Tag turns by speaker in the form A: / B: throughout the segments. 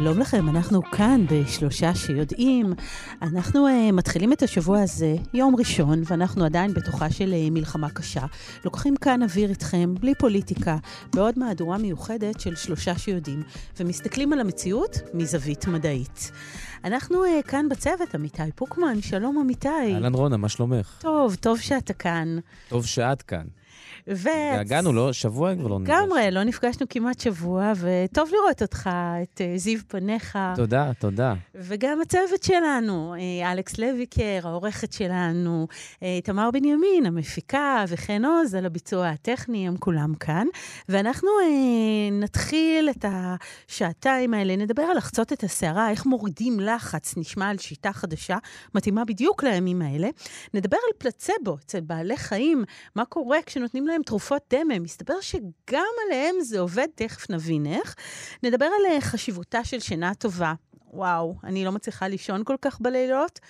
A: שלום לכם, אנחנו כאן בשלושה שיודעים. אנחנו uh, מתחילים את השבוע הזה, יום ראשון, ואנחנו עדיין בתוכה של uh, מלחמה קשה. לוקחים כאן אוויר איתכם, בלי פוליטיקה, בעוד מהדורה מיוחדת של שלושה שיודעים, ומסתכלים על המציאות מזווית מדעית. אנחנו uh, כאן בצוות, עמיתי פוקמן, שלום עמיתי.
B: אהלן רונה, מה שלומך?
A: טוב, טוב שאתה כאן.
B: טוב שאת כאן.
A: ו...
B: התגעגענו, לא? שבוע כבר לא נפגשנו.
A: לגמרי, לא נפגשנו כמעט שבוע, וטוב לראות אותך, את אה, זיו פניך.
B: תודה, תודה.
A: וגם הצוות שלנו, אה, אלכס לויקר, העורכת שלנו, אה, תמר בנימין, המפיקה, וחן עוז על הביצוע הטכני, הם כולם כאן. ואנחנו נתחיל את השעתיים האלה, נדבר על לחצות את הסערה, איך מורידים לחץ, נשמע על שיטה חדשה, מתאימה בדיוק לימים האלה. נדבר על פלצבו אצל בעלי חיים, מה קורה כשנותנים להם תרופות דמה. מסתבר שגם עליהם זה עובד, תכף נבין איך. נדבר על אה, חשיבותה של שינה טובה. וואו, אני לא מצליחה לישון כל כך בלילות.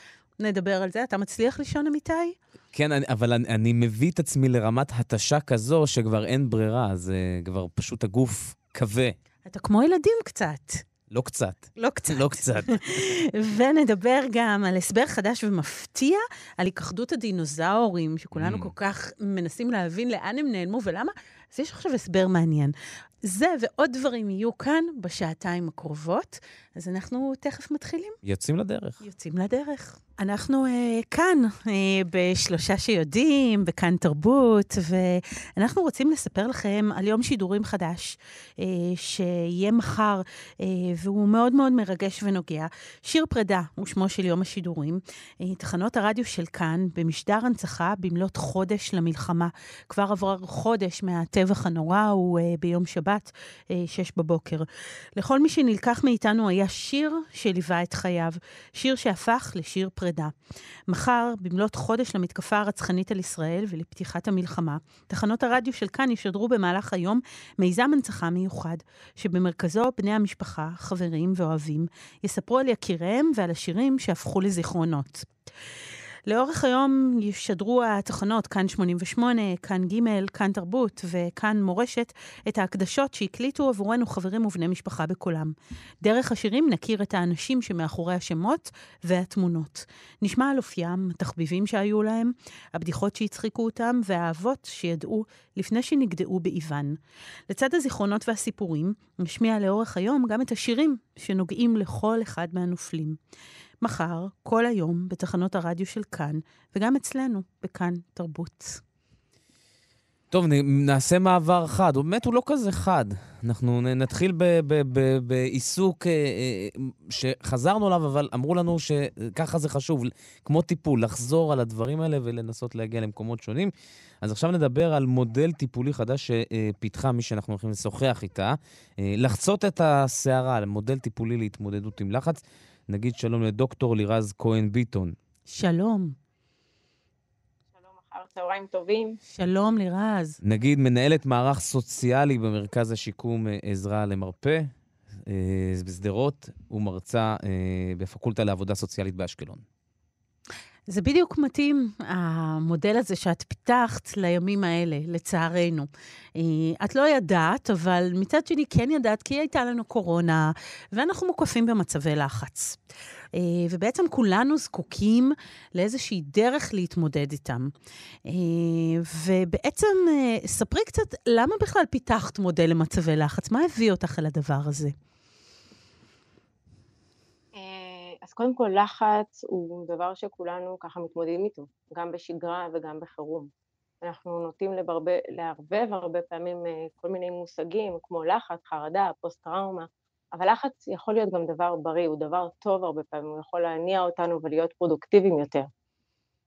A: נדבר על זה. אתה מצליח לישון, אמיתי?
B: כן, אני, אבל אני, אני מביא את עצמי לרמת התשה כזו שכבר אין ברירה, זה כבר פשוט הגוף כבה.
A: אתה כמו ילדים קצת.
B: לא קצת.
A: לא קצת.
B: לא קצת.
A: ונדבר גם על הסבר חדש ומפתיע על היכחדות הדינוזאורים, שכולנו mm. כל כך מנסים להבין לאן הם נעלמו ולמה. אז יש עכשיו הסבר מעניין. זה ועוד דברים יהיו כאן בשעתיים הקרובות, אז אנחנו תכף מתחילים.
B: יוצאים לדרך.
A: יוצאים לדרך. אנחנו uh, כאן, uh, בשלושה שיודעים, בכאן תרבות, ואנחנו רוצים לספר לכם על יום שידורים חדש, uh, שיהיה מחר, uh, והוא מאוד מאוד מרגש ונוגע. שיר פרידה הוא שמו של יום השידורים. Uh, תחנות הרדיו של כאן, במשדר הנצחה במלאת חודש למלחמה. כבר עבר חודש מהטבח הנורא, הוא uh, ביום שבת, uh, שש בבוקר. לכל מי שנלקח מאיתנו היה שיר שליווה את חייו, שיר שהפך לשיר פרידה. מחר, במלאת חודש למתקפה הרצחנית על ישראל ולפתיחת המלחמה, תחנות הרדיו של כאן ישדרו במהלך היום מיזם הנצחה מיוחד, שבמרכזו בני המשפחה, חברים ואוהבים, יספרו על יקיריהם ועל השירים שהפכו לזיכרונות. לאורך היום ישדרו התחנות, כאן 88, כאן ג', כאן תרבות וכאן מורשת, את ההקדשות שהקליטו עבורנו חברים ובני משפחה בקולם. דרך השירים נכיר את האנשים שמאחורי השמות והתמונות. נשמע על אופיים, התחביבים שהיו להם, הבדיחות שהצחיקו אותם והאהבות שידעו לפני שנגדעו באיוון. לצד הזיכרונות והסיפורים, נשמיע לאורך היום גם את השירים שנוגעים לכל אחד מהנופלים. מחר, כל היום, בתחנות הרדיו של כאן, וגם אצלנו, בכאן תרבות.
B: טוב, נעשה מעבר חד. באמת הוא לא כזה חד. אנחנו נתחיל בעיסוק אה, אה, שחזרנו אליו, אבל אמרו לנו שככה זה חשוב, כמו טיפול, לחזור על הדברים האלה ולנסות להגיע למקומות שונים. אז עכשיו נדבר על מודל טיפולי חדש שפיתחה מי שאנחנו הולכים לשוחח איתה. אה, לחצות את הסערה, מודל טיפולי להתמודדות עם לחץ. נגיד שלום לדוקטור לירז כהן ביטון.
A: שלום.
C: שלום, אחר צהריים טובים.
A: שלום, לירז.
B: נגיד מנהלת מערך סוציאלי במרכז השיקום אה, עזרה למרפא אה, בשדרות, ומרצה אה, בפקולטה לעבודה סוציאלית באשקלון.
A: זה בדיוק מתאים, המודל הזה שאת פיתחת לימים האלה, לצערנו. אה, את לא ידעת, אבל מצד שני כן ידעת, כי הייתה לנו קורונה, ואנחנו מוקפים במצבי לחץ. אה, ובעצם כולנו זקוקים לאיזושהי דרך להתמודד איתם. אה, ובעצם, ספרי קצת, למה בכלל פיתחת מודל למצבי לחץ? מה הביא אותך אל הדבר הזה?
C: אז קודם כל לחץ הוא דבר שכולנו ככה מתמודדים איתו, גם בשגרה וגם בחירום. אנחנו נוטים לערבב הרבה פעמים אה, כל מיני מושגים כמו לחץ, חרדה, פוסט-טראומה, אבל לחץ יכול להיות גם דבר בריא, הוא דבר טוב הרבה פעמים, הוא יכול להניע אותנו ולהיות פרודוקטיביים יותר.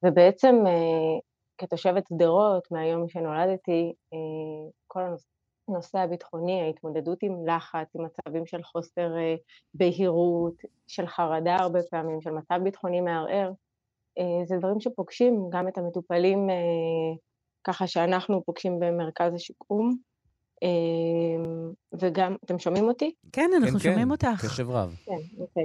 C: ובעצם אה, כתושבת שדרות, מהיום שנולדתי, אה, כל הנושא הנושא הביטחוני, ההתמודדות עם לחץ, עם מצבים של חוסר אה, בהירות, של חרדה הרבה פעמים, של מצב ביטחוני מערער, אה, זה דברים שפוגשים גם את המטופלים אה, ככה שאנחנו פוגשים במרכז השיקום. וגם, אתם שומעים אותי?
A: כן, אנחנו
B: כן,
A: שומעים
B: כן,
A: אותך.
B: קשב רב.
C: כן, אוקיי.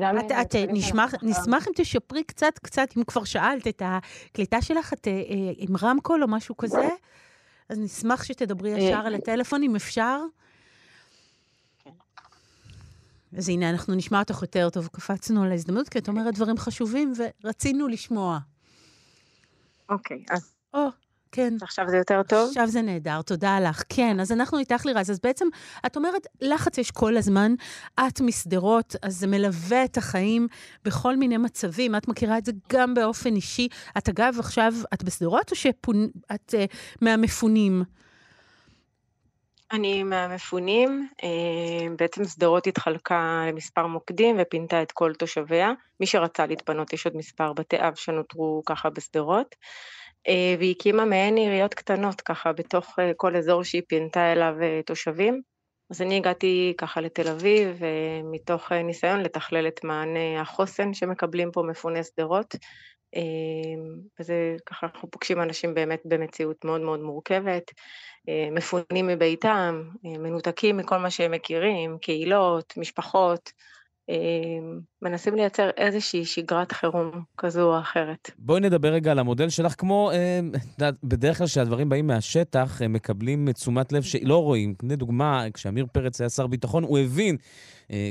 C: גם
A: את, את נשמח, נשמח אם תשפרי קצת, קצת, אם כבר שאלת את הקליטה שלך, את עם רמקול או משהו כזה, אז נשמח שתדברי ישר על הטלפון, אם אפשר.
C: כן.
A: אז הנה, אנחנו נשמע אותך יותר טוב. קפצנו על ההזדמנות, כי את אומרת דברים חשובים, ורצינו לשמוע.
C: אוקיי, אז
A: או, כן.
C: עכשיו זה יותר טוב?
A: עכשיו זה נהדר, תודה לך. כן, אז אנחנו איתך לירז. אז בעצם, את אומרת, לחץ יש כל הזמן, את משדרות, אז זה מלווה את החיים בכל מיני מצבים. את מכירה את זה גם באופן אישי. את אגב, עכשיו, את בשדרות או שאת uh, מהמפונים?
C: אני מהמפונים, אה, בעצם שדרות התחלקה למספר מוקדים ופינתה את כל תושביה. מי שרצה להתפנות, יש עוד מספר בתי אב שנותרו ככה בשדרות. אה, והיא הקימה מעין עיריות קטנות ככה בתוך אה, כל אזור שהיא פינתה אליו תושבים. אז אני הגעתי ככה לתל אביב מתוך ניסיון לתכלל את מענה החוסן שמקבלים פה מפוני שדרות. וזה ככה אנחנו פוגשים אנשים באמת במציאות מאוד מאוד מורכבת. מפונים מביתם, מנותקים מכל מה שהם מכירים, קהילות, משפחות, מנסים לייצר איזושהי שגרת חירום כזו או אחרת.
B: בואי נדבר רגע על המודל שלך, כמו, בדרך כלל כשהדברים באים מהשטח, הם מקבלים תשומת לב שלא רואים. לדוגמה, כשאמיר פרץ היה שר ביטחון, הוא הבין,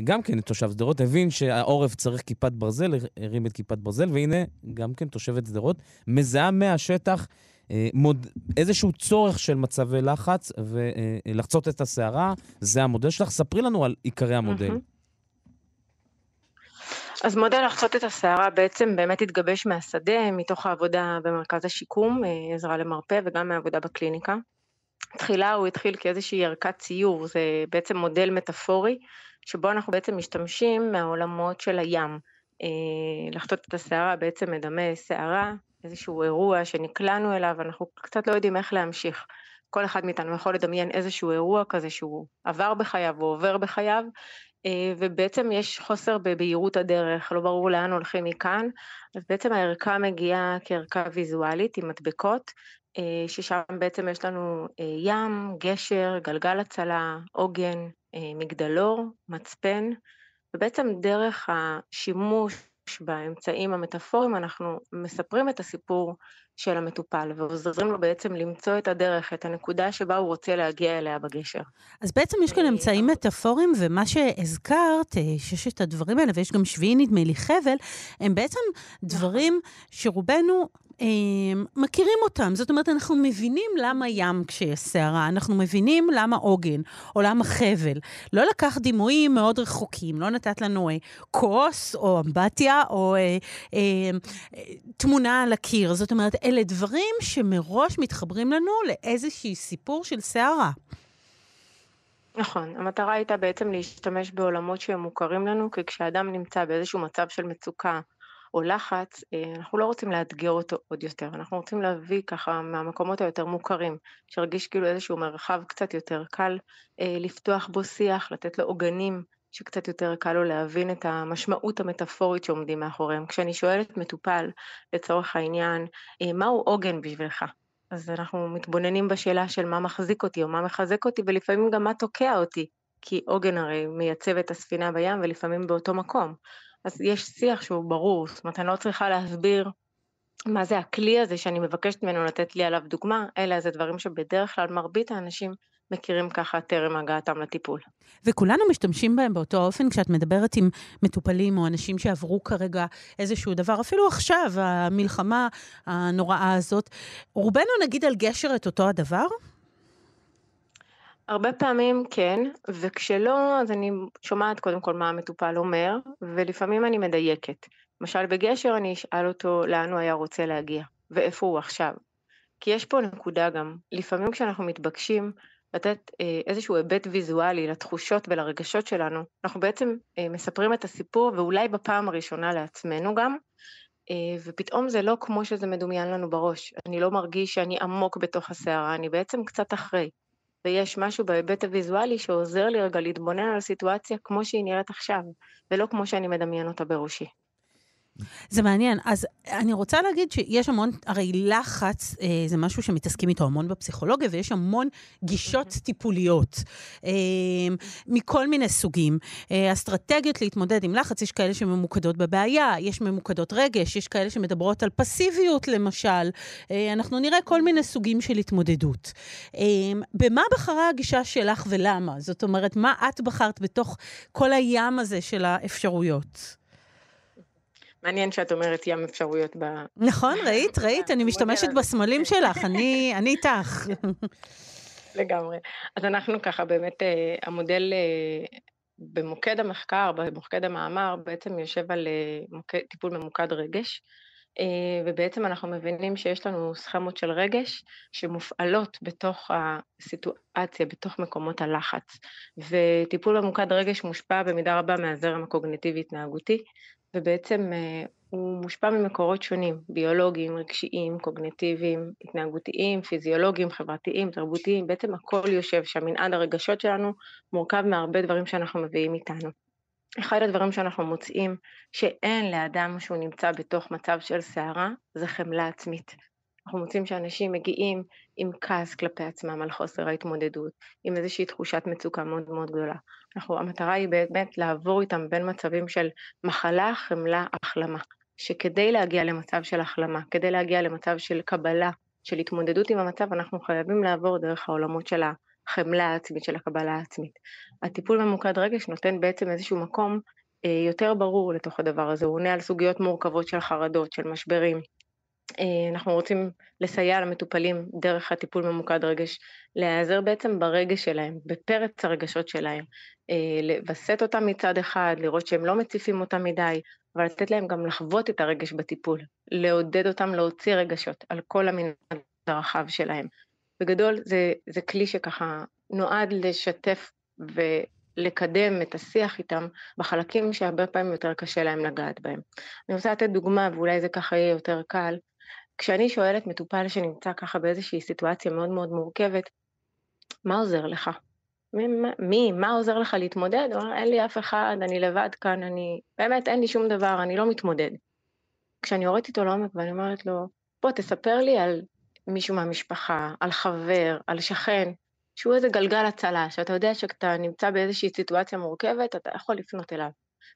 B: גם כן תושב שדרות, הבין שהעורף צריך כיפת ברזל, הרים את כיפת ברזל, והנה, גם כן תושבת שדרות, מזהה מהשטח מוד, איזשהו צורך של מצבי לחץ ולחצות את הסערה, זה המודל שלך. ספרי לנו על עיקרי המודל.
C: אז מודל לחצות את הסערה בעצם באמת התגבש מהשדה, מתוך העבודה במרכז השיקום, עזרה למרפא וגם מהעבודה בקליניקה. תחילה הוא התחיל כאיזושהי ערכת ציור, זה בעצם מודל מטאפורי, שבו אנחנו בעצם משתמשים מהעולמות של הים. לחצות את הסערה בעצם מדמה סערה, איזשהו אירוע שנקלענו אליו, אנחנו קצת לא יודעים איך להמשיך. כל אחד מאיתנו יכול לדמיין איזשהו אירוע כזה שהוא עבר בחייו או עובר בחייו, ובעצם יש חוסר בבהירות הדרך, לא ברור לאן הולכים מכאן, אז בעצם הערכה מגיעה כערכה ויזואלית עם מדבקות, ששם בעצם יש לנו ים, גשר, גלגל הצלה, עוגן, מגדלור, מצפן, ובעצם דרך השימוש באמצעים המטאפוריים אנחנו מספרים את הסיפור של המטופל ועוזרים לו בעצם למצוא את הדרך, את הנקודה שבה הוא רוצה להגיע אליה בגשר.
A: אז בעצם יש כאן אמצעים מטאפוריים, ומה שהזכרת, ששת הדברים האלה, ויש גם שביעי נדמה לי חבל, הם בעצם דברים שרובנו מכירים אותם. זאת אומרת, אנחנו מבינים למה ים כשיש סערה, אנחנו מבינים למה עוגן, או למה חבל. לא לקח דימויים מאוד רחוקים, לא נתת לנו אה, כוס, או אמבטיה, או אה, אה, תמונה על הקיר. זאת אומרת, אלה דברים שמראש מתחברים לנו לאיזשהי סיפור של סערה.
C: נכון, המטרה הייתה בעצם להשתמש בעולמות שהם מוכרים לנו, כי כשאדם נמצא באיזשהו מצב של מצוקה, או לחץ, אנחנו לא רוצים לאתגר אותו עוד יותר, אנחנו רוצים להביא ככה מהמקומות היותר מוכרים, שירגיש כאילו איזשהו מרחב קצת יותר קל לפתוח בו שיח, לתת לו עוגנים שקצת יותר קל לו להבין את המשמעות המטאפורית שעומדים מאחוריהם. כשאני שואלת מטופל, לצורך העניין, מהו עוגן בשבילך? אז אנחנו מתבוננים בשאלה של מה מחזיק אותי או מה מחזק אותי, ולפעמים גם מה תוקע אותי, כי עוגן הרי מייצב את הספינה בים ולפעמים באותו מקום. אז יש שיח שהוא ברור, זאת אומרת, אני לא צריכה להסביר מה זה הכלי הזה שאני מבקשת ממנו לתת לי עליו דוגמה, אלה זה דברים שבדרך כלל מרבית האנשים מכירים ככה טרם הגעתם לטיפול.
A: וכולנו משתמשים בהם באותו אופן כשאת מדברת עם מטופלים או אנשים שעברו כרגע איזשהו דבר, אפילו עכשיו, המלחמה הנוראה הזאת. רובנו נגיד על גשר את אותו הדבר?
C: הרבה פעמים כן, וכשלא, אז אני שומעת קודם כל מה המטופל אומר, ולפעמים אני מדייקת. למשל בגשר אני אשאל אותו לאן הוא היה רוצה להגיע, ואיפה הוא עכשיו. כי יש פה נקודה גם, לפעמים כשאנחנו מתבקשים לתת אה, איזשהו היבט ויזואלי לתחושות ולרגשות שלנו, אנחנו בעצם אה, מספרים את הסיפור, ואולי בפעם הראשונה לעצמנו גם, אה, ופתאום זה לא כמו שזה מדומיין לנו בראש. אני לא מרגיש שאני עמוק בתוך הסערה, אני בעצם קצת אחרי. ויש משהו בהיבט הוויזואלי שעוזר לי רגע להתבונן על הסיטואציה כמו שהיא נראית עכשיו, ולא כמו שאני מדמיין אותה בראשי.
A: זה מעניין. אז אני רוצה להגיד שיש המון, הרי לחץ אה, זה משהו שמתעסקים איתו המון בפסיכולוגיה, ויש המון גישות mm-hmm. טיפוליות אה, מכל מיני סוגים. אה, אסטרטגיות להתמודד עם לחץ, יש כאלה שממוקדות בבעיה, יש ממוקדות רגש, יש כאלה שמדברות על פסיביות למשל. אה, אנחנו נראה כל מיני סוגים של התמודדות. אה, במה בחרה הגישה שלך ולמה? זאת אומרת, מה את בחרת בתוך כל הים הזה של האפשרויות?
C: מעניין שאת אומרת ים אפשרויות ב...
A: נכון, ראית, ראית, אני משתמשת בסמלים שלך, אני איתך.
C: לגמרי. אז אנחנו ככה, באמת, אה, המודל אה, במוקד המחקר, במוקד המאמר, בעצם יושב על אה, טיפול ממוקד רגש, ובעצם אנחנו מבינים שיש לנו סכמות של רגש שמופעלות בתוך הסיטואציה, בתוך מקומות הלחץ. וטיפול ממוקד רגש מושפע במידה רבה מהזרם הקוגניטיבי-התנהגותי, ובעצם אה, הוא מושפע ממקורות שונים, ביולוגיים, רגשיים, קוגניטיביים, התנהגותיים, פיזיולוגיים, חברתיים, תרבותיים, בעצם הכל יושב שם, מנעד הרגשות שלנו מורכב מהרבה דברים שאנחנו מביאים איתנו. אחד הדברים שאנחנו מוצאים שאין לאדם שהוא נמצא בתוך מצב של סערה, זה חמלה עצמית. אנחנו מוצאים שאנשים מגיעים עם כעס כלפי עצמם על חוסר ההתמודדות, עם איזושהי תחושת מצוקה מאוד מאוד גדולה. אנחנו, המטרה היא באמת לעבור איתם בין מצבים של מחלה, חמלה, החלמה. שכדי להגיע למצב של החלמה, כדי להגיע למצב של קבלה, של התמודדות עם המצב, אנחנו חייבים לעבור דרך העולמות של החמלה העצמית, של הקבלה העצמית. הטיפול ממוקד רגש נותן בעצם איזשהו מקום אה, יותר ברור לתוך הדבר הזה, הוא עונה על סוגיות מורכבות של חרדות, של משברים, אנחנו רוצים לסייע למטופלים דרך הטיפול ממוקד רגש, להיעזר בעצם ברגש שלהם, בפרץ הרגשות שלהם, אה, לווסת אותם מצד אחד, לראות שהם לא מציפים אותם מדי, אבל לתת להם גם לחוות את הרגש בטיפול, לעודד אותם להוציא רגשות על כל המנהג הרחב שלהם. בגדול זה, זה כלי שככה נועד לשתף ולקדם את השיח איתם בחלקים שהרבה פעמים יותר קשה להם לגעת בהם. אני רוצה לתת דוגמה ואולי זה ככה יהיה יותר קל. כשאני שואלת מטופל שנמצא ככה באיזושהי סיטואציה מאוד מאוד מורכבת, מה עוזר לך? מי, מי, מה עוזר לך להתמודד? אומר, אין לי אף אחד, אני לבד כאן, אני, באמת אין לי שום דבר, אני לא מתמודד. כשאני יורדת איתו לעומק ואני אומרת לו, בוא תספר לי על מישהו מהמשפחה, על חבר, על שכן, שהוא איזה גלגל הצלה, שאתה יודע שכשאתה נמצא באיזושהי סיטואציה מורכבת, אתה יכול לפנות אליו.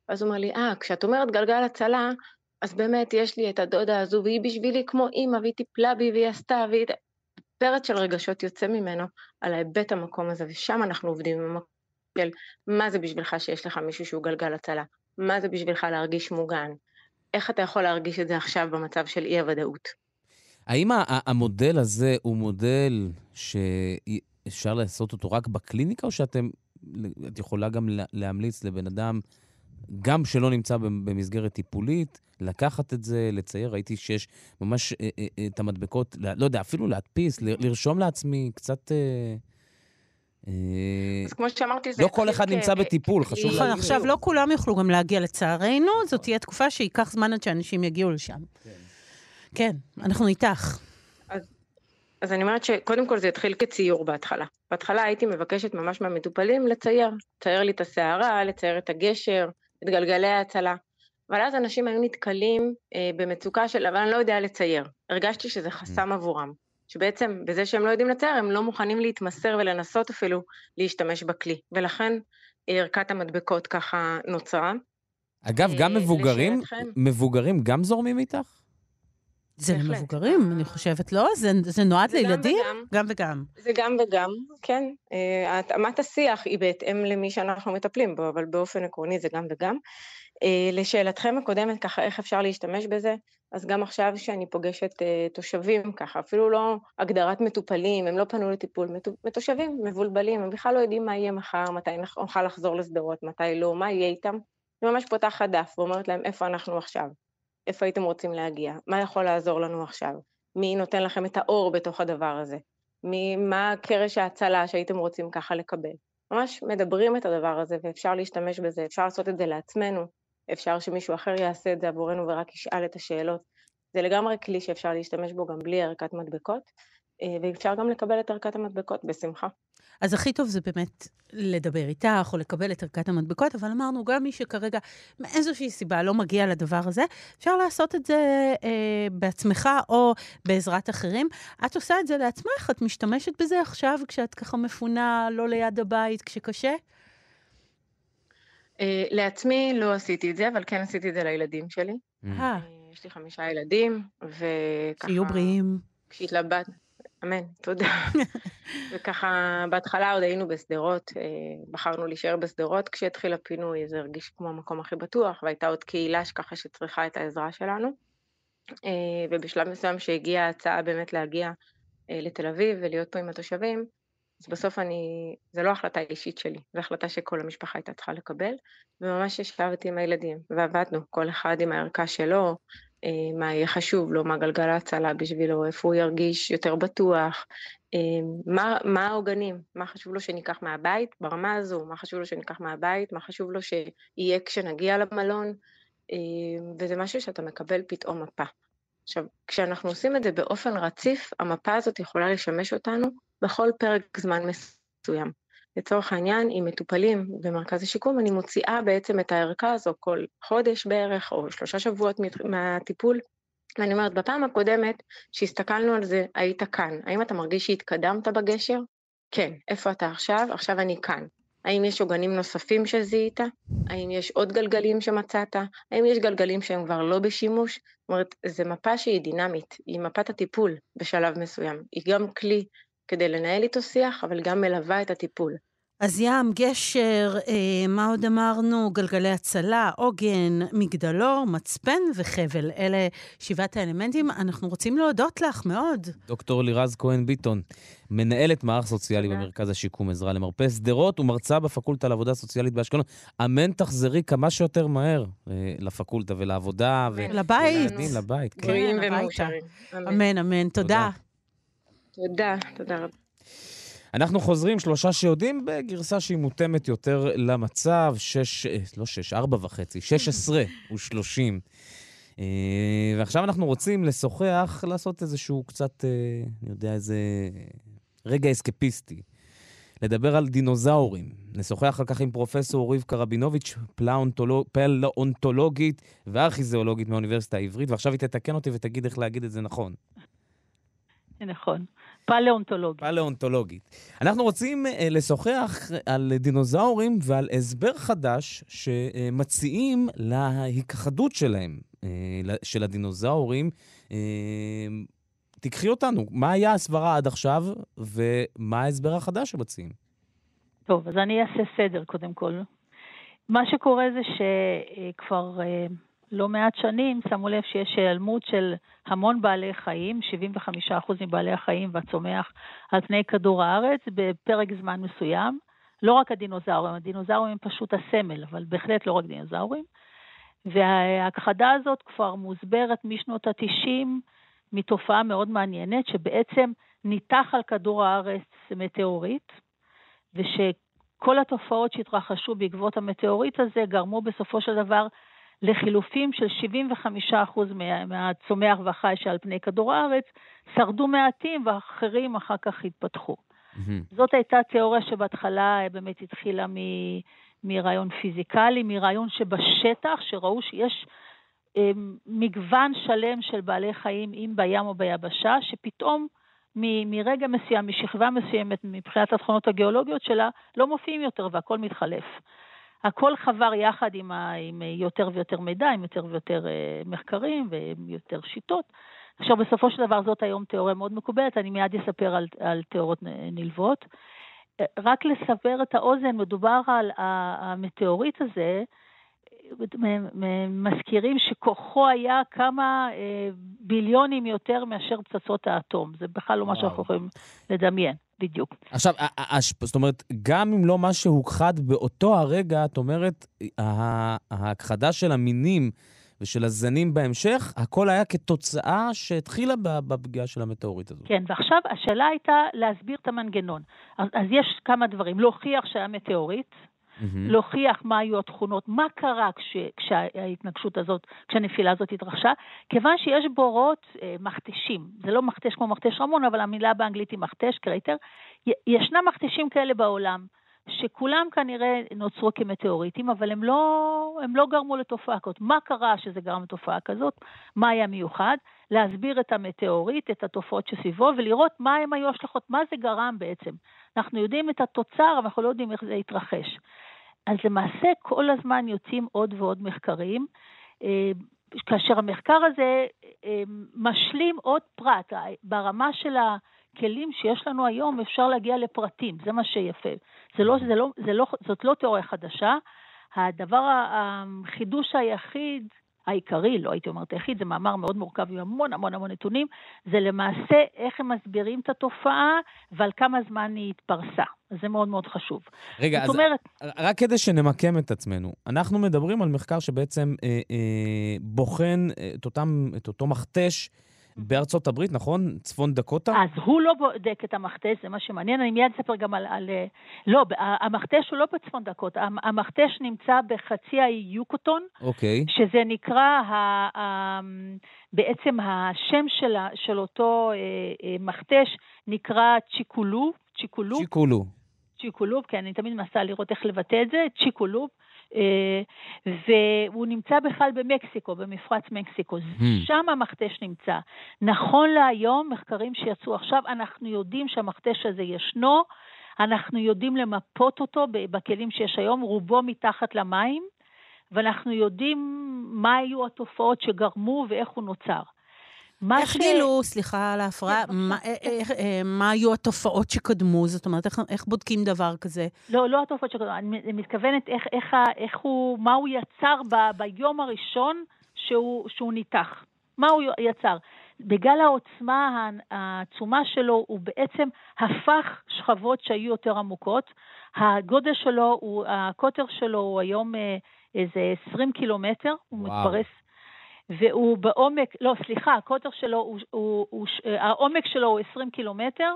C: ואז הוא אומר לי, אה, כשאת אומרת גלגל הצלה, אז באמת יש לי את הדודה הזו, והיא בשבילי כמו אימא, והיא טיפלה בי, והיא עשתה, והיא... פרץ של רגשות יוצא ממנו על ההיבט המקום הזה, ושם אנחנו עובדים עם המקום מה זה בשבילך שיש לך מישהו שהוא גלגל הצלה, מה זה בשבילך להרגיש מוגן, איך אתה יכול להרגיש את זה עכשיו במצב של אי-הוודאות.
B: האם המודל הזה הוא מודל שאפשר לעשות אותו רק בקליניקה, או שאתם, את יכולה גם להמליץ לבן אדם גם שלא נמצא במסגרת טיפולית, לקחת את זה, לצייר. ראיתי שיש ממש אה, אה, אה, את המדבקות, לא יודע, אפילו להדפיס, לרשום לעצמי קצת...
C: אז כמו שאמרתי, זה...
B: לא כל אחד נמצא בטיפול, חשוב
A: נכון, עכשיו לא כולם יוכלו גם להגיע לצערנו, זאת תהיה תקופה שייקח זמן עד שאנשים יגיעו לשם. כן, כן אנחנו איתך.
C: אז אני אומרת שקודם כל זה התחיל כציור בהתחלה. בהתחלה הייתי מבקשת ממש מהמטופלים לצייר, לצייר לי את הסערה, לצייר את הגשר, את גלגלי ההצלה. אבל אז אנשים היו נתקלים אה, במצוקה של, אבל אני לא יודע לצייר. הרגשתי שזה חסם mm. עבורם. שבעצם בזה שהם לא יודעים לצייר, הם לא מוכנים להתמסר ולנסות אפילו להשתמש בכלי. ולכן ערכת המדבקות ככה נוצרה.
B: אגב, גם אה, מבוגרים, מבוגרים גם זורמים איתך?
A: זה למבוגרים, אני חושבת, לא? זה, זה נועד זה לילדים?
C: גם וגם. גם וגם. זה גם וגם, כן. אה, התאמת השיח היא בהתאם למי שאנחנו מטפלים בו, אבל באופן עקרוני זה גם וגם. אה, לשאלתכם הקודמת, ככה, איך אפשר להשתמש בזה? אז גם עכשיו שאני פוגשת אה, תושבים, ככה, אפילו לא הגדרת מטופלים, הם לא פנו לטיפול, מתושבים מבולבלים, הם בכלל לא יודעים מה יהיה מחר, מתי נוכל לחזור לשדרות, מתי לא, מה יהיה איתם. אני ממש פותחת דף ואומרת להם איפה אנחנו עכשיו. איפה הייתם רוצים להגיע? מה יכול לעזור לנו עכשיו? מי נותן לכם את האור בתוך הדבר הזה? מי, מה קרש ההצלה שהייתם רוצים ככה לקבל? ממש מדברים את הדבר הזה ואפשר להשתמש בזה, אפשר לעשות את זה לעצמנו, אפשר שמישהו אחר יעשה את זה עבורנו ורק ישאל את השאלות. זה לגמרי כלי שאפשר להשתמש בו גם בלי ערכת מדבקות, ואפשר גם לקבל את ערכת המדבקות בשמחה.
A: אז הכי טוב זה באמת לדבר איתך או לקבל את ערכת המדבקות, אבל אמרנו, גם מי שכרגע מאיזושהי סיבה לא מגיע לדבר הזה, אפשר לעשות את זה אה, בעצמך או בעזרת אחרים. את עושה את זה לעצמך, את משתמשת בזה עכשיו כשאת ככה מפונה לא ליד הבית, כשקשה?
C: אה, לעצמי לא עשיתי את זה, אבל כן עשיתי את זה לילדים שלי.
A: אה,
C: אה, יש לי חמישה ילדים, וככה...
A: שיהיו בריאים.
C: כשהתלבט... אמן, תודה. וככה, בהתחלה עוד היינו בשדרות, אה, בחרנו להישאר בשדרות כשהתחיל הפינוי, זה הרגיש כמו המקום הכי בטוח, והייתה עוד קהילה שככה שצריכה את העזרה שלנו. אה, ובשלב מסוים שהגיעה ההצעה באמת להגיע אה, לתל אביב ולהיות פה עם התושבים, אז בסוף אני, זה לא החלטה אישית שלי, זו החלטה שכל המשפחה הייתה צריכה לקבל, וממש ישבתי עם הילדים, ועבדנו, כל אחד עם הערכה שלו, מה יהיה חשוב לו, מה גלגל ההצלה בשבילו, איפה הוא ירגיש יותר בטוח, אה, מה, מה העוגנים, מה חשוב לו שניקח מהבית ברמה הזו, מה חשוב לו שניקח מהבית, מה חשוב לו שיהיה כשנגיע למלון, אה, וזה משהו שאתה מקבל פתאום מפה. עכשיו, כשאנחנו עושים את זה באופן רציף, המפה הזאת יכולה לשמש אותנו בכל פרק זמן מסוים. לצורך העניין, עם מטופלים במרכז השיקום, אני מוציאה בעצם את הערכה הזו כל חודש בערך, או שלושה שבועות מהטיפול, ואני אומרת, בפעם הקודמת שהסתכלנו על זה, היית כאן. האם אתה מרגיש שהתקדמת בגשר? כן. איפה אתה עכשיו? עכשיו אני כאן. האם יש עוגנים נוספים שזיהית? האם יש עוד גלגלים שמצאת? האם יש גלגלים שהם כבר לא בשימוש? זאת אומרת, זו מפה שהיא דינמית, היא מפת הטיפול בשלב מסוים. היא גם כלי כדי לנהל איתו שיח, אבל גם מלווה את הטיפול.
A: אז ים, גשר, אה, מה עוד אמרנו? גלגלי הצלה, עוגן, מגדלור, מצפן וחבל. אלה שבעת האלמנטים. אנחנו רוצים להודות לך מאוד.
B: דוקטור לירז כהן ביטון, מנהלת מערך סוציאלי במרכז השיקום עזרה למרפא שדרות ומרצה בפקולטה לעבודה סוציאלית באשקלון. אמן תחזרי כמה שיותר מהר אה, לפקולטה ולעבודה.
A: ו... לבית.
B: ולילדים, לבית.
A: כן, הביתה. אמן, אמן. תודה.
C: תודה, תודה רבה.
B: אנחנו חוזרים, שלושה שיודעים, בגרסה שהיא מותאמת יותר למצב, שש, אה, לא שש, ארבע וחצי, שש עשרה ושלושים. אה, ועכשיו אנחנו רוצים לשוחח, לעשות איזשהו קצת, אה, אני יודע, איזה רגע אסקפיסטי. לדבר על דינוזאורים. נשוחח על כך עם פרופסור רבקה רבינוביץ', פלאונטולוגית וארכיזיאולוגית מהאוניברסיטה העברית, ועכשיו היא תתקן אותי ותגיד איך להגיד את זה נכון.
D: נכון. פלאונטולוגית.
B: פלאונטולוגית. אנחנו רוצים uh, לשוחח על דינוזאורים ועל הסבר חדש שמציעים להיכחדות שלהם, uh, של הדינוזאורים. Uh, תיקחי אותנו, מה היה הסברה עד עכשיו ומה ההסבר החדש שמציעים?
D: טוב, אז אני אעשה סדר קודם כל. מה שקורה זה שכבר uh, לא מעט שנים שמו לב שיש היעלמות של המון בעלי חיים, 75% מבעלי החיים והצומח על פני כדור הארץ בפרק זמן מסוים. לא רק הדינוזאורים, הדינוזאורים הם פשוט הסמל, אבל בהחלט לא רק דינוזאורים. וההכחדה הזאת כבר מוסברת משנות ה-90 מתופעה מאוד מעניינת, שבעצם ניתח על כדור הארץ מטאוריט, ושכל התופעות שהתרחשו בעקבות המטאוריט הזה גרמו בסופו של דבר לחילופים של 75% מה, מהצומח והחי שעל פני כדור הארץ, שרדו מעטים ואחרים אחר כך התפתחו. Mm-hmm. זאת הייתה תיאוריה שבהתחלה באמת התחילה מ, מרעיון פיזיקלי, מרעיון שבשטח, שראו שיש אה, מגוון שלם של בעלי חיים, אם בים או ביבשה, שפתאום מ, מרגע מסוים, משכבה מסוימת, מבחינת התכונות הגיאולוגיות שלה, לא מופיעים יותר והכל מתחלף. הכל חבר יחד עם, ה, עם יותר ויותר מידע, עם יותר ויותר אה, מחקרים ועם יותר שיטות. עכשיו, בסופו של דבר זאת היום תיאוריה מאוד מקובלת, אני מיד אספר על, על תיאוריות נלוות. אה, רק לסבר את האוזן, מדובר על המטאוריט הזה, מזכירים שכוחו היה כמה אה, ביליונים יותר מאשר פצצות האטום. זה בכלל לא מה שאנחנו יכולים לדמיין. בדיוק.
B: עכשיו, זאת אומרת, גם אם לא מה שהוכחד באותו הרגע, את אומרת, ההכחדה של המינים ושל הזנים בהמשך, הכל היה כתוצאה שהתחילה בפגיעה של המטאורית הזאת.
D: כן, ועכשיו השאלה הייתה להסביר את המנגנון. אז, אז יש כמה דברים. להוכיח שהיה מטאורית, להוכיח מה היו התכונות, מה קרה כש, כשההתנגשות הזאת, כשהנפילה הזאת התרחשה, כיוון שיש בורות אה, מכתשים, זה לא מכתש כמו מכתש רמון, אבל המילה באנגלית היא מכתש, crater, ישנם מכתשים כאלה בעולם. שכולם כנראה נוצרו כמטאוריטים, אבל הם לא, הם לא גרמו לתופעה כזאת. מה קרה שזה גרם לתופעה כזאת? מה היה מיוחד? להסביר את המטאוריט, את התופעות שסביבו, ולראות מה הם היו השלכות, מה זה גרם בעצם. אנחנו יודעים את התוצר, אבל אנחנו לא יודעים איך זה התרחש. אז למעשה כל הזמן יוצאים עוד ועוד מחקרים, אה, כאשר המחקר הזה אה, משלים עוד פרט ברמה של ה... כלים שיש לנו היום אפשר להגיע לפרטים, זה מה שיפה. זה לא, זה לא, זה לא, זאת לא תיאוריה חדשה. הדבר, החידוש היחיד, העיקרי, לא הייתי אומרת היחיד, זה מאמר מאוד מורכב עם המון המון המון נתונים, זה למעשה איך הם מסבירים את התופעה ועל כמה זמן היא התפרסה. זה מאוד מאוד חשוב.
B: רגע, אז אומרת... רק כדי שנמקם את עצמנו, אנחנו מדברים על מחקר שבעצם אה, אה, בוחן את, אותם, את אותו מכתש בארצות הברית, נכון? צפון דקוטה?
D: אז הוא לא בודק את המכתש, זה מה שמעניין. אני מיד אספר גם על... על לא, המכתש הוא לא בצפון דקוטה, המכתש נמצא בחצי האי יוקוטון,
B: אוקיי.
D: שזה נקרא, ה, ה, בעצם השם של, של אותו אה, אה, מכתש נקרא צ'יקולו. צ'יקולו.
B: צ'יקולו.
D: צ'יקולוב, כן, אני תמיד מנסה לראות איך לבטא את זה, צ'יקולוב. אה, והוא נמצא בכלל במקסיקו, במפרץ מקסיקו. Hmm. שם המכתש נמצא. נכון להיום, מחקרים שיצאו עכשיו, אנחנו יודעים שהמכתש הזה ישנו, אנחנו יודעים למפות אותו בכלים שיש היום, רובו מתחת למים, ואנחנו יודעים מה היו התופעות שגרמו ואיך הוא נוצר.
A: איך ש... גילו, סליחה על ההפרעה, כן, מה, איך, אה, מה היו התופעות שקדמו? זאת אומרת, איך, איך בודקים דבר כזה?
D: לא, לא התופעות שקדמו, אני מתכוונת איך, איך, איך הוא, מה הוא יצר ב, ביום הראשון שהוא, שהוא ניתח. מה הוא יצר? בגלל העוצמה העצומה שלו, הוא בעצם הפך שכבות שהיו יותר עמוקות. הגודל שלו, הוא, הקוטר שלו הוא היום אה, איזה 20 קילומטר, הוא וואו. מתפרס והוא בעומק, לא, סליחה, הקוטר שלו, הוא, הוא, הוא, העומק שלו הוא 20 קילומטר,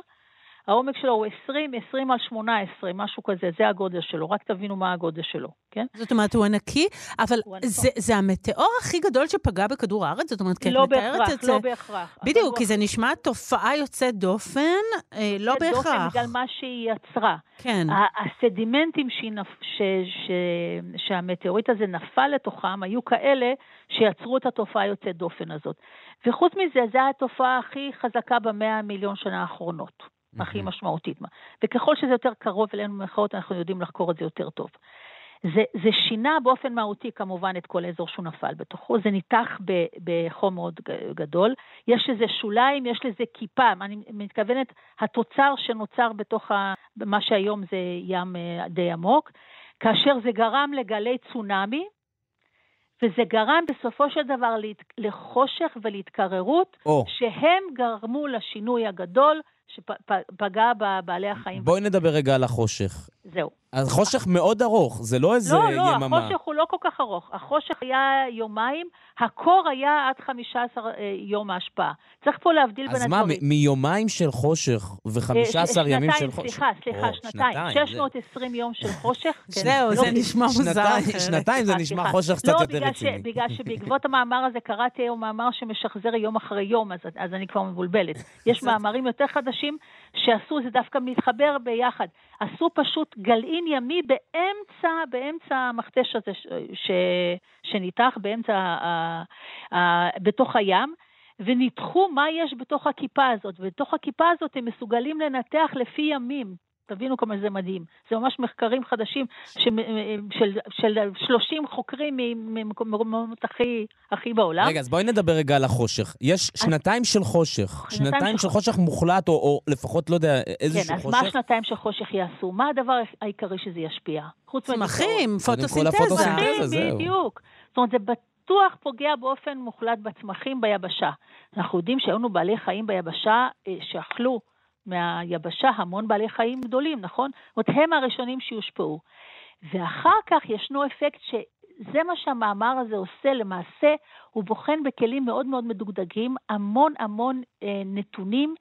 D: העומק שלו הוא 20, 20 על 18, משהו כזה, זה הגודל שלו, רק תבינו מה הגודל שלו, כן?
A: זאת אומרת, הוא ענקי, אבל זה, זה המטאור הכי גדול שפגע בכדור הארץ? זאת אומרת, כי
D: לא
A: את מתארת
D: בהכרח,
A: את זה...
D: לא בהכרח.
A: בדיוק, כי זה נשמע תופעה יוצאת דופן, אה, לא בהכרח. יוצאת דופן
D: בגלל מה שהיא יצרה.
A: כן.
D: הסדימנטים נפ... ש... ש... שהמטאוריט הזה נפל לתוכם, היו כאלה שיצרו את התופעה היוצאת דופן הזאת. וחוץ מזה, זו התופעה הכי חזקה במאה המיליון שנה האחרונות. הכי משמעותית. וככל שזה יותר קרוב אלינו במרכאות, אנחנו יודעים לחקור את זה יותר טוב. זה, זה שינה באופן מהותי כמובן את כל האזור שהוא נפל בתוכו, זה ניתח בחום מאוד גדול, יש לזה שוליים, יש לזה כיפה, אני מתכוונת, התוצר שנוצר בתוך ה, מה שהיום זה ים אה, די עמוק, כאשר זה גרם לגלי צונאמי, וזה גרם בסופו של דבר לחושך ולהתקררות, oh. שהם גרמו לשינוי הגדול שפגע בבעלי החיים.
B: בואי נדבר רגע על החושך.
D: זהו.
B: אז חושך מאוד ארוך, זה לא איזה
D: לא,
B: לא,
D: יממה. לא, לא, החושך הוא לא כל כך ארוך. החושך היה יומיים, הקור היה עד 15 אה, יום ההשפעה. צריך פה להבדיל בין הדברים.
B: אז מה, מיומיים של חושך ו-15 אה, ימים של חושך?
D: סליחה, סליחה, שנתיים. 620 יום של חושך.
A: כן. זהו, זה נשמע מוזר.
B: שנתיים זה נשמע חושך קצת יותר רציני.
D: לא, בגלל שבעקבות המאמר הזה קראתי היום מאמר שמשחזר יום אחרי יום, אז אני כבר מבולבלת. יש מאמרים יותר חדשים שעשו, זה דווקא מתחבר ביחד. עשו פשוט גלעין ימי באמצע, באמצע המכתש הזה ש, ש, שניתח, באמצע, ה, ה, בתוך הים. וניתחו מה יש בתוך הכיפה הזאת, ובתוך הכיפה הזאת הם מסוגלים לנתח לפי ימים. תבינו כמה זה מדהים. זה ממש מחקרים חדשים של, של, של 30 חוקרים ממקומות הכי, הכי בעולם.
B: רגע, אז בואי נדבר רגע על החושך. יש שנתיים של חושך, שנתיים של חושך מוחלט, או, או לפחות, לא יודע, איזשהו
D: חושך.
B: כן,
D: אז מה שנתיים של חושך יעשו? מה הדבר העיקרי שזה ישפיע?
A: חוץ צמחים, פוטוסינתזה.
B: פוטוסינתזה, זהו.
D: בדיוק. זאת אומרת, זה בטוח פוגע באופן מוחלט בצמחים ביבשה. אנחנו יודעים שהיו לנו בעלי חיים ביבשה אה, שאכלו מהיבשה המון בעלי חיים גדולים, נכון? זאת אומרת, הם הראשונים שיושפעו. ואחר כך ישנו אפקט שזה מה שהמאמר הזה עושה, למעשה הוא בוחן בכלים מאוד מאוד מדוגדגים המון המון אה, נתונים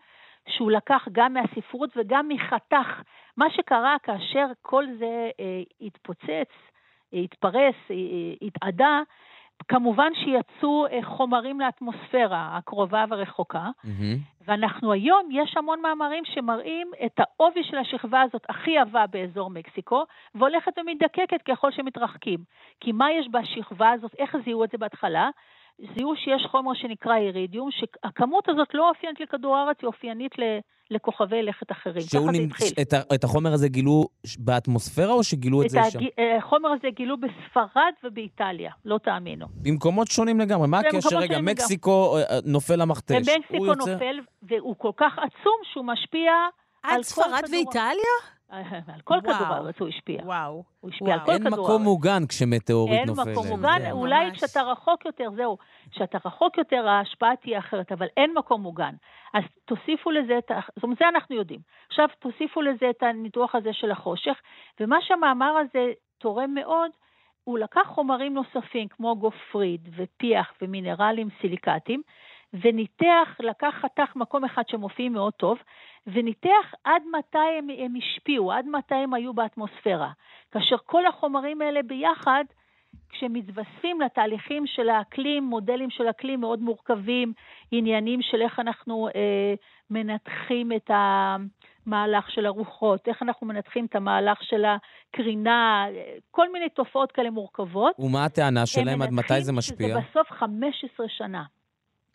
D: שהוא לקח גם מהספרות וגם מחתך. מה שקרה כאשר כל זה אה, התפוצץ, התפרס, התאדה, כמובן שיצאו אה, חומרים לאטמוספירה הקרובה והרחוקה, mm-hmm. ואנחנו היום, יש המון מאמרים שמראים את העובי של השכבה הזאת הכי עבה באזור מקסיקו, והולכת ומתדקקת ככל שמתרחקים. כי מה יש בשכבה הזאת, איך זיהו את זה בהתחלה? זיהו שיש חומר שנקרא אירידיום, שהכמות הזאת לא אופיינית לכדור הארץ, היא אופיינית לכוכבי לכת אחרים.
B: שהוא נמצ... את, ה... את החומר הזה גילו באטמוספירה או שגילו את, את זה הג... שם? את
D: אה, החומר הזה גילו בספרד ובאיטליה, לא תאמינו.
B: במקומות שונים לגמרי. מה הקשר? רגע, מקסיקו לגמרי. אה, נופל למכתש.
D: ומקסיקו יוצא... נופל, והוא כל כך עצום שהוא משפיע על כל
A: כדור... עד ספרד ואיטליה?
D: על כל כדור הארץ הוא השפיע.
A: וואו.
D: הוא השפיע על כל כדור הארץ.
B: אין מקום מוגן כשמטאורית נופל.
D: אין מקום מוגן, אולי כשאתה רחוק יותר, זהו, כשאתה רחוק יותר ההשפעה תהיה אחרת, אבל אין מקום מוגן. אז תוסיפו לזה את ה... זאת אומרת, זה אנחנו יודעים. עכשיו תוסיפו לזה את הניתוח הזה של החושך, ומה שהמאמר הזה תורם מאוד, הוא לקח חומרים נוספים כמו גופריד ופיח ומינרלים סיליקטיים, וניתח, לקח חתך מקום אחד שמופיעים מאוד טוב, וניתח עד מתי הם, הם השפיעו, עד מתי הם היו באטמוספירה. כאשר כל החומרים האלה ביחד, כשמתווספים לתהליכים של האקלים, מודלים של אקלים מאוד מורכבים, עניינים של איך אנחנו אה, מנתחים את המהלך של הרוחות, איך אנחנו מנתחים את המהלך של הקרינה, כל מיני תופעות כאלה מורכבות.
B: ומה הטענה שלהם? עד מתי זה משפיע?
D: זה בסוף 15 שנה.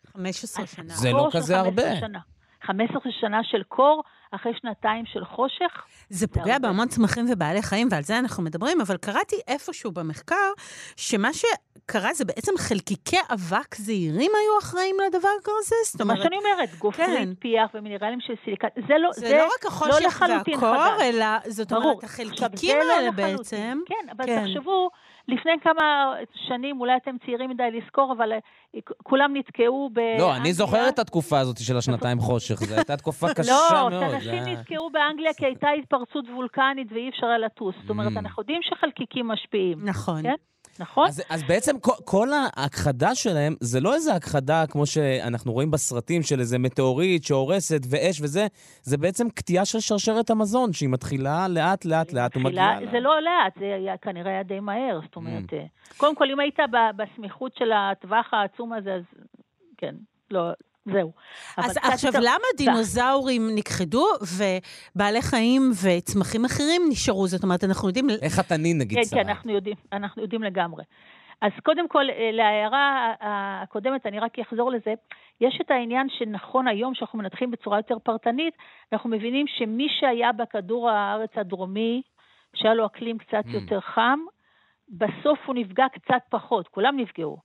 A: 15 שנה.
B: זה לא כזה הרבה.
D: שנה. 15 שנה של קור אחרי שנתיים של חושך.
A: זה פוגע בהמון צמחים ובעלי חיים, ועל זה אנחנו מדברים, אבל קראתי איפשהו במחקר, שמה שקרה זה בעצם חלקיקי אבק זעירים היו אחראים לדבר כזה?
D: זאת אומרת... מה שאני אומרת, גופרית, כן. פיח ומינרלים של סיליקט, זה לא,
A: זה, זה לא רק החושך לא והקור, אלא זאת. אומרת, החלקיקים לא האלה לא בעצם...
D: כן, אבל כן. תחשבו... לפני כמה שנים, אולי אתם צעירים מדי לזכור, אבל אה, כולם נתקעו באנגליה.
B: לא, אני זוכר את התקופה הזאת של השנתיים חושך, זו הייתה תקופה קשה
D: מאוד.
B: לא,
D: אנשים נתקעו באנגליה כי הייתה התפרצות וולקנית ואי אפשר היה לטוס. זאת אומרת, mm. אנחנו יודעים שחלקיקים משפיעים.
A: נכון.
D: נכון?
B: אז, אז בעצם כל, כל ההכחדה שלהם זה לא איזה הכחדה כמו שאנחנו רואים בסרטים של איזה מטאורית שהורסת ואש וזה, זה בעצם קטיעה של שרשרת המזון שהיא מתחילה לאט לאט לאט ומגיעה...
D: זה לא לאט, זה היה, כנראה היה די מהר, זאת אומרת, mm. אה, קודם כל אם היית בסמיכות של הטווח העצום הזה, אז כן, לא, זהו.
A: אז עכשיו, יותר... למה דינוזאורים נכחדו ובעלי חיים וצמחים אחרים נשארו? זאת אומרת, אנחנו יודעים...
B: איך התנין, נגיד,
D: כן, כן, אנחנו יודעים, אנחנו יודעים לגמרי. אז קודם כל, אה, להערה הקודמת, אני רק אחזור לזה, יש את העניין שנכון היום, שאנחנו מנתחים בצורה יותר פרטנית, אנחנו מבינים שמי שהיה בכדור הארץ הדרומי, שהיה לו אקלים קצת mm. יותר חם, בסוף הוא נפגע קצת פחות, כולם נפגעו.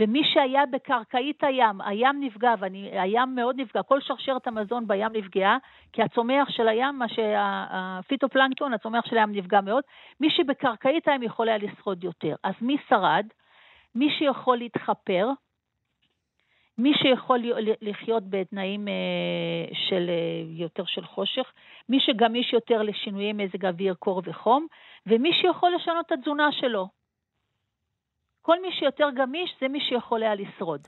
D: ומי שהיה בקרקעית הים, הים נפגע, והים מאוד נפגע, כל שרשרת המזון בים נפגעה, כי הצומח של הים, מה שהפיטופלנקטון, הצומח של הים נפגע מאוד, מי שבקרקעית הים יכול היה לשרוד יותר. אז מי שרד? מי שיכול להתחפר, מי שיכול לחיות בתנאים אה, של אה, יותר של חושך, מי שגמיש יותר לשינויי מזג אוויר, קור וחום, ומי שיכול לשנות את התזונה שלו. כל מי שיותר גמיש זה מי שיכול היה לשרוד.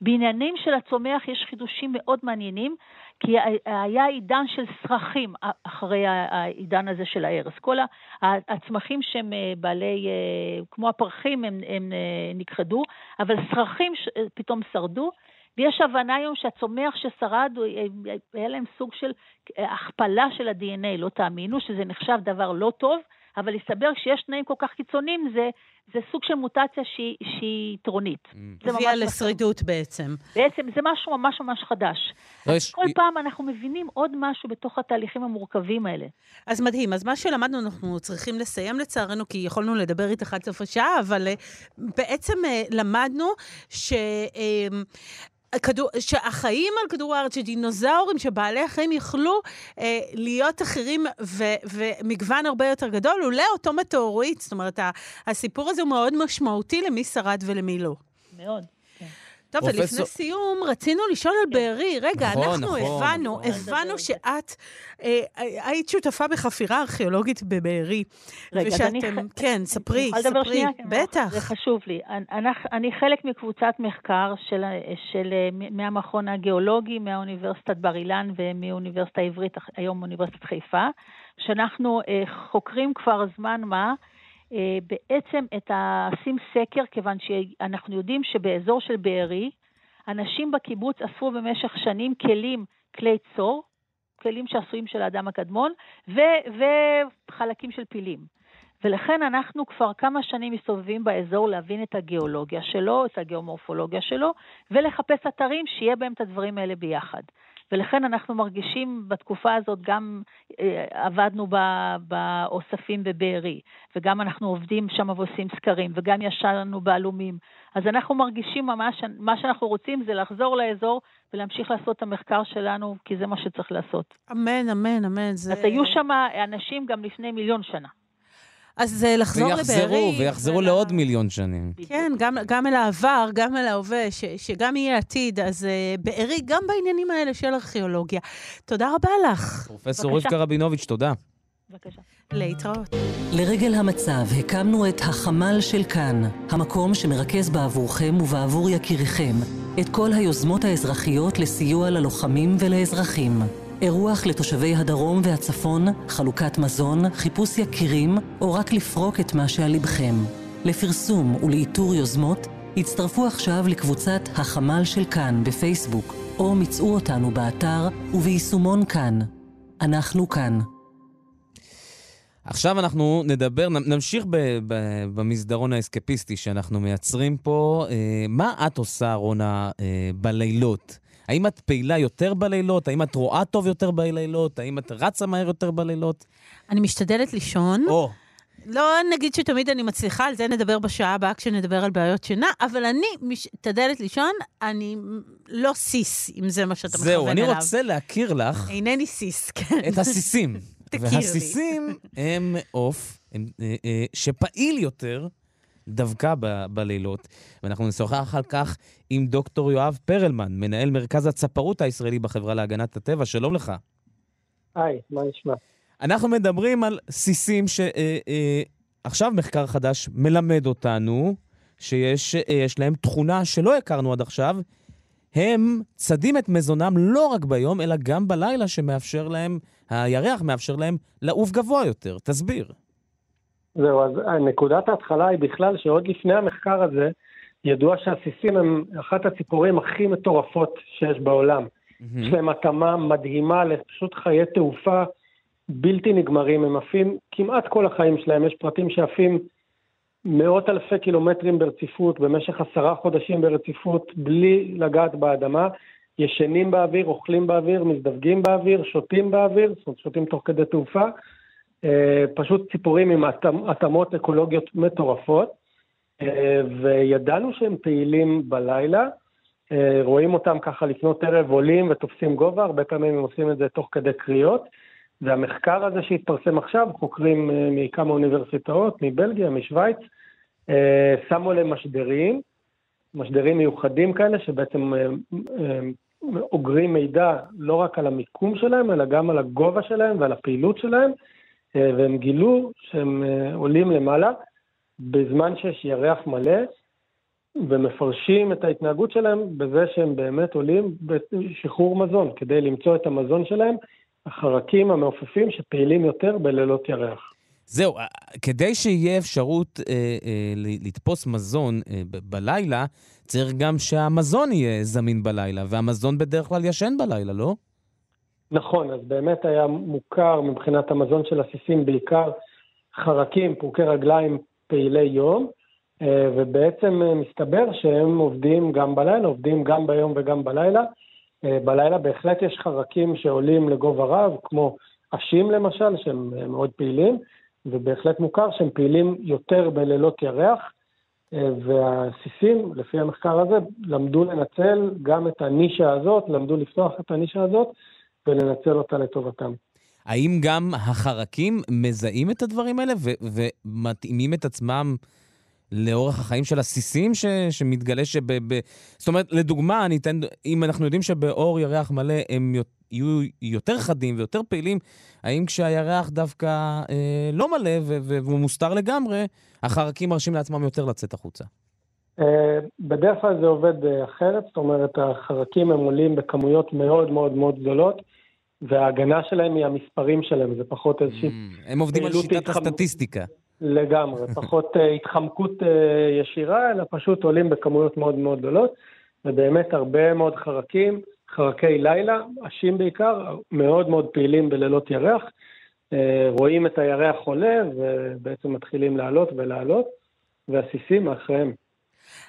D: בעניינים של הצומח יש חידושים מאוד מעניינים, כי היה עידן של סרחים אחרי העידן הזה של ההרס. כל הצמחים שהם אה, בעלי, אה, כמו הפרחים, הם, הם אה, נכחדו, אבל סרחים פתאום שרדו. ויש הבנה היום שהצומח ששרד, היה להם סוג של הכפלה של ה-DNA, לא תאמינו שזה נחשב דבר לא טוב, אבל הסתבר שיש תנאים כל כך קיצוניים, זה, זה סוג של מוטציה שהיא, שהיא יתרונית.
A: Mm. הביאה לשרידות בעצם.
D: בעצם זה משהו ממש ממש חדש. לא יש... כל פעם אנחנו מבינים עוד משהו בתוך התהליכים המורכבים האלה.
A: אז מדהים. אז מה שלמדנו, אנחנו צריכים לסיים לצערנו, כי יכולנו לדבר איתך עד סוף השעה, אבל uh, בעצם uh, למדנו ש... Uh, כדור, שהחיים על כדור הארץ, שדינוזאורים, שבעלי החיים יכלו אה, להיות אחרים ו, ומגוון הרבה יותר גדול, לולא אותו מטאורית. זאת אומרת, הסיפור הזה הוא מאוד משמעותי למי שרד ולמי לא.
D: מאוד.
A: טוב,
B: פרופסור-
A: ולפני סיום, רצינו לשאול על בארי. רגע,
B: נכון,
A: אנחנו
B: נכון,
A: הבנו,
B: נכון.
A: הבנו שאת אה, היית שותפה בחפירה ארכיאולוגית בבארי.
D: רגע, אז אני
A: ושאתם,
D: ח-
A: כן, ספרי,
D: אני
A: ספרי.
D: שנייה? כן,
A: בטח.
D: זה חשוב לי. אני, אני חלק מקבוצת מחקר של, של, מהמכון הגיאולוגי, מהאוניברסיטת בר אילן ומאוניברסיטה העברית, היום אוניברסיטת חיפה, שאנחנו אה, חוקרים כבר זמן מה. אה, בעצם את עושים סקר, כיוון שאנחנו יודעים שבאזור של בארי, אנשים בקיבוץ אספו במשך שנים כלים, כלי צור, כלים שעשויים של האדם הקדמון, ו- וחלקים של פילים. ולכן אנחנו כבר כמה שנים מסתובבים באזור להבין את הגיאולוגיה שלו, את הגיאומורפולוגיה שלו, ולחפש אתרים שיהיה בהם את הדברים האלה ביחד. ולכן אנחנו מרגישים בתקופה הזאת, גם אה, עבדנו באוספים בבארי, וגם אנחנו עובדים שם ועושים סקרים, וגם ישנו בעלומים. אז אנחנו מרגישים ממש, מה שאנחנו רוצים זה לחזור לאזור ולהמשיך לעשות את המחקר שלנו, כי זה מה שצריך לעשות.
A: אמן, אמן, אמן. זה...
D: אז היו שם אנשים גם לפני מיליון שנה.
A: אז אה, לחזור לבארי.
B: ויחזרו, ויחזרו
A: ול-
B: לעוד מיליון שנים.
A: כן, גם, גם אל העבר, גם אל ההווה, ש, שגם יהיה עתיד. אז uh, בארי, גם בעניינים האלה של ארכיאולוגיה. תודה רבה לך.
B: פרופסור. רבקה רבינוביץ', תודה.
D: בבקשה.
A: להתראות.
E: לרגל המצב הקמנו את החמ"ל של כאן, המקום שמרכז בעבורכם ובעבור יקיריכם את כל היוזמות האזרחיות לסיוע ללוחמים ולאזרחים. אירוח לתושבי הדרום והצפון, חלוקת מזון, חיפוש יקירים, או רק לפרוק את מה שעל לבכם. לפרסום ולאיתור יוזמות, הצטרפו עכשיו לקבוצת החמ"ל של כאן בפייסבוק, או מצאו אותנו באתר וביישומון כאן. אנחנו כאן.
B: עכשיו אנחנו נדבר, נמשיך ב, ב, במסדרון האסקפיסטי שאנחנו מייצרים פה. אה, מה את עושה, רונה, אה, בלילות? האם את פעילה יותר בלילות? האם את רואה טוב יותר בלילות? האם את רצה מהר יותר בלילות?
A: אני משתדלת לישון.
B: או,
A: לא נגיד שתמיד אני מצליחה, על זה נדבר בשעה הבאה כשנדבר על בעיות שינה, אבל אני משתדלת לישון, אני לא סיס, אם זה מה שאתה מכוון
B: זהו,
A: אליו.
B: אני רוצה להכיר לך
A: אינני סיס, כן.
B: את הסיסים.
A: תכיר לי.
B: והסיסים הם עוף אה, אה, שפעיל יותר דווקא ב- בלילות. ואנחנו נשוחח על כך עם דוקטור יואב פרלמן, מנהל מרכז הצפרות הישראלי בחברה להגנת הטבע. שלום לך.
F: היי, מה נשמע?
B: אנחנו מדברים על סיסים שעכשיו מחקר חדש מלמד אותנו שיש אה, להם תכונה שלא הכרנו עד עכשיו. הם צדים את מזונם לא רק ביום, אלא גם בלילה, שמאפשר להם, הירח מאפשר להם לעוף גבוה יותר. תסביר.
F: זהו, אז נקודת ההתחלה היא בכלל שעוד לפני המחקר הזה, ידוע שהסיסים הם אחת הציפורים הכי מטורפות שיש בעולם. יש להם התאמה מדהימה לפשוט חיי תעופה בלתי נגמרים, הם עפים כמעט כל החיים שלהם, יש פרטים שעפים מאות אלפי קילומטרים ברציפות, במשך עשרה חודשים ברציפות, בלי לגעת באדמה, ישנים באוויר, אוכלים באוויר, מזדווגים באוויר, שותים באוויר, זאת אומרת שותים תוך כדי תעופה, פשוט ציפורים עם התאמ- התאמות אקולוגיות מטורפות, אה, וידענו שהם פעילים בלילה, אה, רואים אותם ככה לפנות ערב עולים ותופסים גובה, הרבה פעמים הם עושים את זה תוך כדי קריאות. והמחקר הזה שהתפרסם עכשיו, חוקרים אה, מכמה אוניברסיטאות, מבלגיה, משוויץ, אה, שמו להם משדרים, משדרים מיוחדים כאלה, שבעצם אה, אה, אוגרים מידע לא רק על המיקום שלהם, אלא גם על הגובה שלהם ועל הפעילות שלהם, אה, והם גילו שהם אה, עולים למעלה בזמן שיש ירח מלא, ומפרשים את ההתנהגות שלהם בזה שהם באמת עולים בשחרור מזון, כדי למצוא את המזון שלהם, החרקים המעופפים שפעילים יותר בלילות ירח.
B: זהו, אה, כדי שיהיה אפשרות אה, אה, לתפוס מזון אה, ב- בלילה, צריך גם שהמזון יהיה זמין בלילה, והמזון בדרך כלל ישן בלילה, לא?
F: נכון, אז באמת היה מוכר מבחינת המזון של עסיסים בעיקר חרקים, פורקי רגליים פעילי יום, אה, ובעצם אה, מסתבר שהם עובדים גם בלילה, עובדים גם ביום וגם בלילה. אה, בלילה בהחלט יש חרקים שעולים לגובה רב, כמו אשים למשל, שהם מאוד פעילים, ובהחלט מוכר שהם פעילים יותר בלילות ירח, והסיסים, לפי המחקר הזה, למדו לנצל גם את הנישה הזאת, למדו לפתוח את הנישה הזאת ולנצל אותה לטובתם.
B: האם גם החרקים מזהים את הדברים האלה ו- ומתאימים את עצמם לאורך החיים של הסיסים ש, שמתגלה שב... ב, זאת אומרת, לדוגמה, אני אתן, אם אנחנו יודעים שבאור ירח מלא הם יהיו יותר חדים ויותר פעילים, האם כשהירח דווקא אה, לא מלא והוא מוסתר לגמרי, החרקים מרשים לעצמם יותר לצאת החוצה?
F: אה, בדרך כלל זה עובד אה, אחרת, זאת אומרת, החרקים הם עולים בכמויות מאוד מאוד מאוד גדולות. וההגנה שלהם היא המספרים שלהם, זה פחות איזושהי...
B: Mm, הם עובדים על שיטת התחמ... הסטטיסטיקה.
F: לגמרי, פחות uh, התחמקות uh, ישירה, אלא פשוט עולים בכמויות מאוד מאוד גדולות, ובאמת הרבה מאוד חרקים, חרקי לילה, עשים בעיקר, מאוד מאוד פעילים בלילות ירח, uh, רואים את הירח עולה ובעצם מתחילים לעלות ולעלות, והסיסים מאחריהם.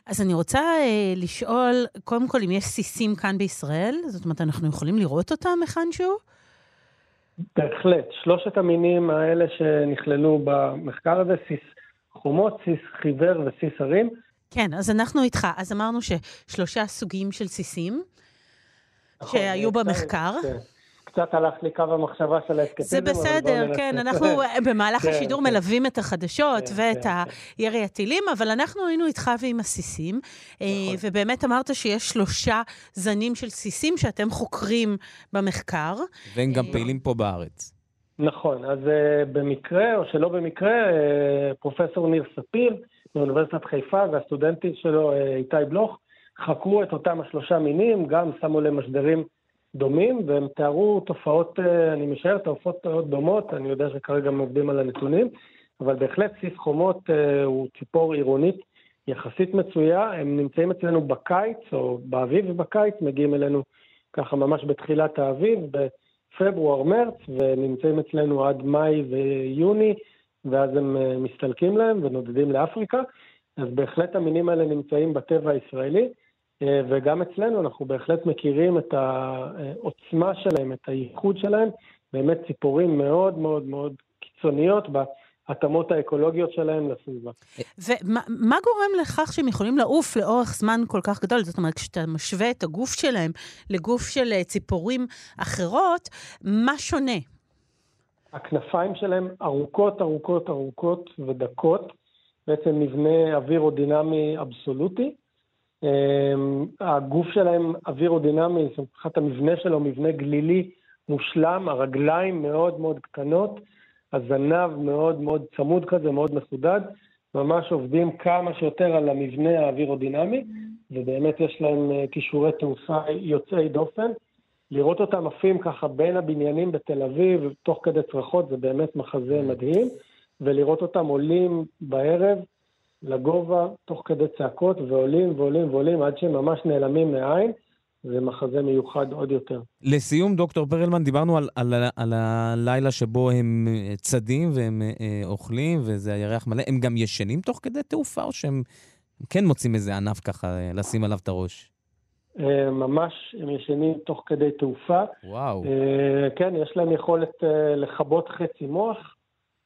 A: אז אני רוצה אה, לשאול, קודם כל, אם יש סיסים כאן בישראל, זאת אומרת, אנחנו יכולים לראות אותם היכן-שהוא?
F: בהחלט. שלושת המינים האלה שנכללו במחקר הזה, סיס חומות, סיס חיוור וסיס הרים.
A: כן, אז אנחנו איתך. אז אמרנו ששלושה סוגים של סיסים נכון, שהיו במחקר. כן.
F: קצת הלך לי קו המחשבה של ההסכתים.
A: זה בסדר, כן, אנחנו במהלך כן, השידור כן. מלווים את החדשות ואת ירי הטילים, אבל אנחנו היינו איתך ועם הסיסים, אה, נכון. ובאמת אמרת שיש שלושה זנים של סיסים שאתם חוקרים במחקר.
B: והם גם אה, פעילים פה בארץ.
F: נכון, אז uh, במקרה, או שלא במקרה, uh, פרופסור ניר ספיר מאוניברסיטת חיפה והסטודנטים שלו, uh, איתי בלוך, חקרו את אותם השלושה מינים, גם שמו להם משדרים דומים, והם תיארו תופעות, אה, אני משער, תופעות דומות, אני יודע שכרגע הם עובדים על הנתונים, אבל בהחלט סיס חומות אה, הוא ציפור עירונית יחסית מצויה, הם נמצאים אצלנו בקיץ, או באביב ובקיץ, מגיעים אלינו ככה ממש בתחילת האביב, בפברואר-מרץ, ונמצאים אצלנו עד מאי ויוני, ואז הם אה, מסתלקים להם ונודדים לאפריקה. אז בהחלט המינים האלה נמצאים בטבע הישראלי. אה, וגם אצלנו אנחנו בהחלט מכירים את העוצמה שלהם, את הייחוד שלהם, באמת ציפורים מאוד מאוד מאוד קיצוניות בהתאמות האקולוגיות שלהם לסביבה.
A: ומה גורם לכך שהם יכולים לעוף לאורך זמן כל כך גדול? זאת אומרת, כשאתה משווה את הגוף שלהם לגוף של אה, ציפורים אחרות, מה שונה?
F: הכנפיים שלהם ארוכות, ארוכות, ארוכות ודקות, בעצם מבנה אווירודינמי אבסולוטי. אמ, הגוף שלהם אווירודינמי, מבחינת המבנה שלו, מבנה גלילי מושלם, הרגליים מאוד מאוד קטנות, הזנב מאוד מאוד צמוד כזה, מאוד מחודד, ממש עובדים כמה שיותר על המבנה האווירודינמי, ובאמת יש להם אה, כישורי תעופה יוצאי דופן. לראות אותם עפים ככה בין הבניינים בתל אביב, תוך כדי צרחות, זה באמת מחזה מדהים, ולראות אותם עולים בערב, לגובה תוך כדי צעקות, ועולים ועולים ועולים עד שהם ממש נעלמים מהעין. זה מחזה מיוחד עוד יותר.
B: לסיום, דוקטור פרלמן, דיברנו על, על, על הלילה שבו הם אה, צדים והם אה, אוכלים, וזה הירח מלא. הם גם ישנים תוך כדי תעופה, או שהם כן מוצאים איזה ענף ככה אה, לשים עליו את הראש?
F: אה, ממש, הם ישנים תוך כדי תעופה.
B: וואו.
F: כן, יש להם יכולת לכבות חצי מוח.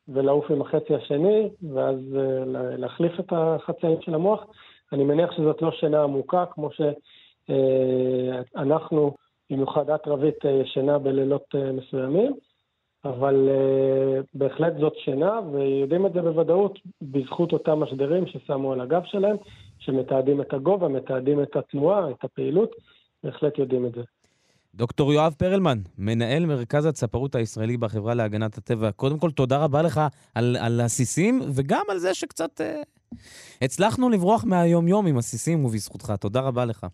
F: ולעוף עם החצי השני, ואז אה, להחליף את החצאים של המוח. אני מניח שזאת לא שינה עמוקה, כמו שאנחנו, אה, במיוחד את רבית, אה, ישנה בלילות מסוימים, אבל בהחלט זאת שינה, ויודעים את זה בוודאות בזכות אותם משדרים ששמו על הגב שלהם, שמתעדים את הגובה, מתעדים את התנועה, את הפעילות, בהחלט יודעים את זה.
B: דוקטור יואב פרלמן, מנהל מרכז הצפרות הישראלי בחברה להגנת הטבע. קודם כל, תודה רבה לך על, על הסיסים, וגם על זה שקצת אה, הצלחנו לברוח מהיום-יום עם הסיסים ובזכותך. תודה רבה לך.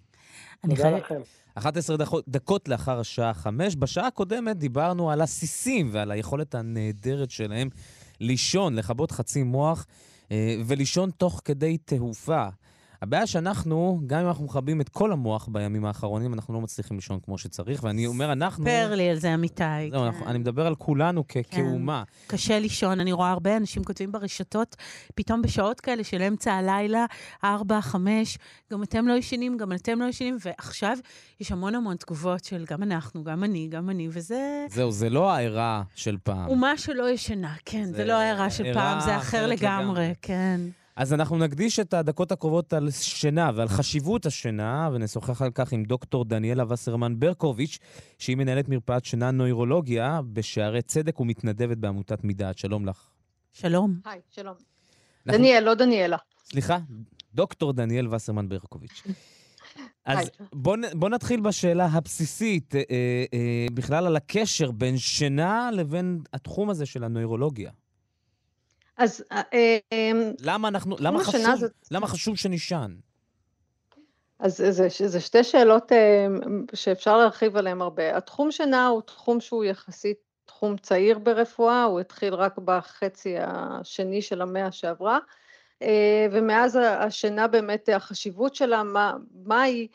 F: תודה חי... לכם.
B: 11 דקות, דקות לאחר השעה 5. בשעה הקודמת דיברנו על הסיסים ועל היכולת הנהדרת שלהם לישון, לכבות חצי מוח אה, ולישון תוך כדי תעופה. הבעיה שאנחנו, גם אם אנחנו מכבים את כל המוח בימים האחרונים, אנחנו לא מצליחים לישון כמו שצריך, ואני אומר, אנחנו...
A: ספר לי על זה, אמיתי.
B: לא, כן. אני מדבר על כולנו כ- כן. כאומה.
A: קשה לישון, אני רואה הרבה אנשים כותבים ברשתות, פתאום בשעות כאלה של אמצע הלילה, ארבע, חמש, גם אתם לא ישנים, גם אתם לא ישנים, ועכשיו יש המון המון תגובות של גם אנחנו, גם אני, גם אני, וזה...
B: זהו, זה לא הערה של פעם.
A: אומה שלא ישנה, כן, זה, זה לא הערה של פעם, זה אחר לגמרי, לגמרי, כן.
B: אז אנחנו נקדיש את הדקות הקרובות על שינה ועל חשיבות השינה, ונשוחח על כך עם דוקטור דניאלה וסרמן ברקוביץ', שהיא מנהלת מרפאת שינה נוירולוגיה בשערי צדק ומתנדבת בעמותת מדעת. שלום לך.
A: שלום.
G: היי, שלום. אנחנו... דניאל, לא דניאלה.
B: סליחה, דוקטור דניאל וסרמן ברקוביץ'. אז בוא, בוא נתחיל בשאלה הבסיסית, אה, אה, בכלל על הקשר בין שינה לבין התחום הזה של הנוירולוגיה.
G: אז... אה, אה,
B: למה אנחנו, למה חשוב, זאת... למה חשוב שנישן?
G: אז זה, זה שתי שאלות אה, שאפשר להרחיב עליהן הרבה. התחום שינה הוא תחום שהוא יחסית תחום צעיר ברפואה, הוא התחיל רק בחצי השני של המאה שעברה, ומאז השינה באמת, החשיבות שלה, מה, מה היא,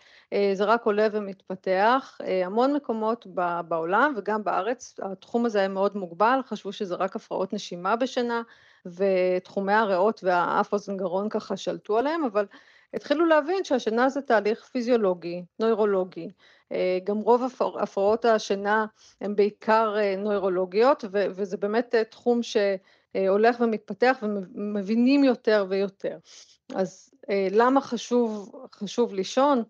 G: זה רק עולה ומתפתח. המון מקומות בעולם וגם בארץ, התחום הזה היה מאוד מוגבל, חשבו שזה רק הפרעות נשימה בשינה, ותחומי הריאות והאף אוזן גרון ככה שלטו עליהם, אבל התחילו להבין שהשינה זה תהליך פיזיולוגי, נוירולוגי. אה, גם רוב הפרעות השינה הן בעיקר אה, נוירולוגיות, וזה באמת אה, תחום שהולך ומתפתח ומבינים יותר ויותר. אז למה חשוב, חשוב לישון?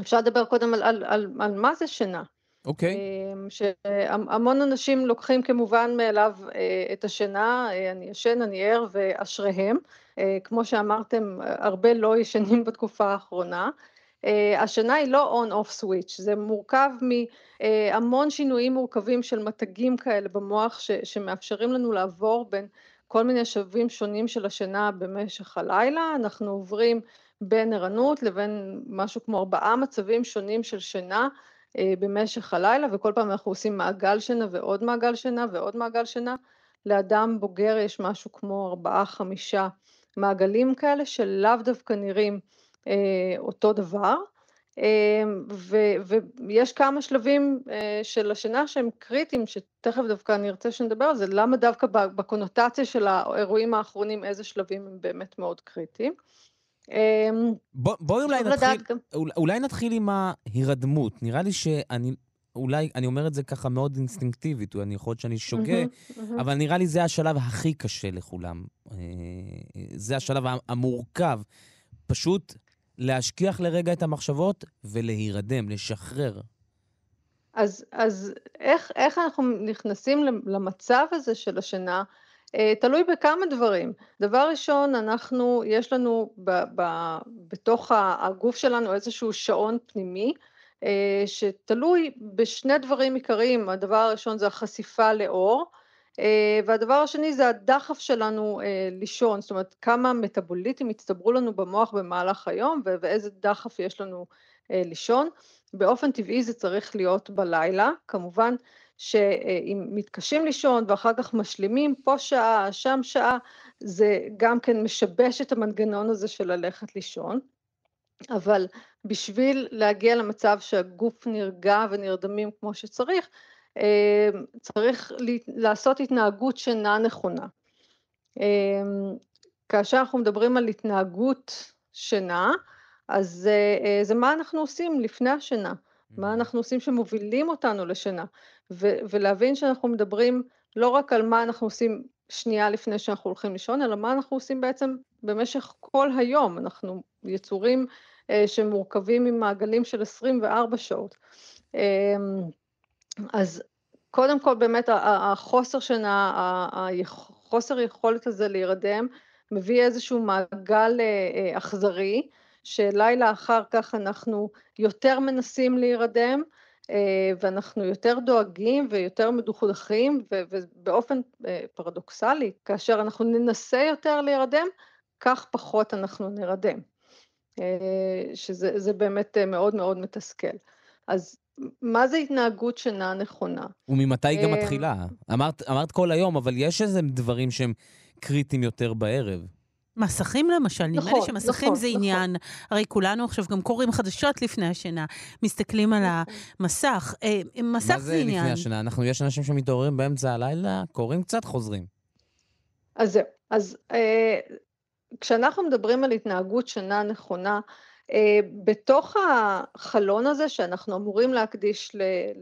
G: אפשר לדבר קודם על, על, על, על מה זה שינה.
B: אוקיי. Okay.
G: אמ, שהמון אנשים לוקחים כמובן מאליו אה, את השינה, אה, אני ישן, אני ער ואשריהם. אה, כמו שאמרתם, הרבה לא ישנים בתקופה האחרונה. השינה היא לא on-off switch, זה מורכב מהמון שינויים מורכבים של מתגים כאלה במוח ש, שמאפשרים לנו לעבור בין כל מיני שווים שונים של השינה במשך הלילה. אנחנו עוברים בין ערנות לבין משהו כמו ארבעה מצבים שונים של שינה. אה, במשך הלילה, וכל פעם אנחנו עושים מעגל שינה ועוד מעגל שינה ועוד מעגל שינה. לאדם בוגר יש משהו כמו ארבעה-חמישה מעגלים כאלה שלאו דווקא נראים אה, אותו דבר. אה, ו- ויש כמה שלבים של השינה שהם קריטיים, שתכף דווקא אני ארצה שנדבר על זה, למה דווקא בקונוטציה של האירועים האחרונים, איזה שלבים הם באמת מאוד קריטיים.
B: אמ, בוא, בואי אולי נתחיל, גם... אולי נתחיל עם ההירדמות. נראה לי שאני, אולי, אני אומר את זה ככה מאוד אינסטינקטיבית, אני יכול להיות שאני שוגה, אבל נראה לי זה השלב הכי קשה לכולם. אה, זה השלב המורכב. פשוט להשכיח לרגע את המחשבות ולהירדם, לשחרר.
G: אז, אז איך, איך אנחנו נכנסים למצב הזה של השינה? אה, תלוי בכמה דברים. דבר ראשון, אנחנו, יש לנו ב, ב, בתוך הגוף שלנו איזשהו שעון פנימי, אה, שתלוי בשני דברים עיקריים. הדבר הראשון זה החשיפה לאור, אה, והדבר השני זה הדחף שלנו לישון, זאת אומרת כמה מטאבוליטים הצטברו לנו במוח במהלך היום ואיזה דחף יש לנו לישון. באופן טבעי זה צריך להיות בלילה, כמובן שאם מתקשים לישון ואחר כך משלימים פה שעה, שם שעה, זה גם כן משבש את המנגנון הזה של ללכת לישון. אבל בשביל להגיע למצב שהגוף נרגע ונרדמים כמו שצריך, אה, צריך לעשות התנהגות שינה נכונה. אה, כאשר אנחנו מדברים על התנהגות שינה, אז זה, אה, זה מה אנחנו עושים לפני השינה. מה אנחנו עושים שמובילים אותנו לשינה, ו- ולהבין שאנחנו מדברים לא רק על מה אנחנו עושים שנייה לפני שאנחנו הולכים לישון, אלא מה אנחנו עושים בעצם במשך כל היום. אנחנו יצורים אה, שמורכבים ממעגלים של 24 שעות. אה, אז קודם כל באמת החוסר שינה, החוסר יכולת הזה להירדם, מביא איזשהו מעגל אה, אה, אכזרי, אה, שלילה אחר כך אנחנו יותר מנסים להירדם, אה, ואנחנו יותר דואגים ויותר מדוכדכים, ובאופן אה, פרדוקסלי, כאשר אנחנו ננסה יותר להירדם, כך פחות אנחנו נרדם, אה, שזה באמת מאוד מאוד מתסכל. אז מה זה התנהגות שינה נכונה?
B: וממתי היא גם מתחילה? אמרת, אמרת כל היום, אבל יש איזה דברים שהם קריטיים יותר בערב.
A: מסכים למשל, נראה נכון, לי שמסכים נכון, זה נכון. עניין. הרי כולנו עכשיו גם קוראים חדשות לפני השינה, מסתכלים על נכון. המסך. אה, מסך זה עניין.
B: מה זה לפני השינה? אנחנו, יש אנשים שמתעוררים באמצע הלילה, קוראים קצת, חוזרים.
G: אז זהו. אז אה, כשאנחנו מדברים על התנהגות שינה נכונה, אה, בתוך החלון הזה שאנחנו אמורים להקדיש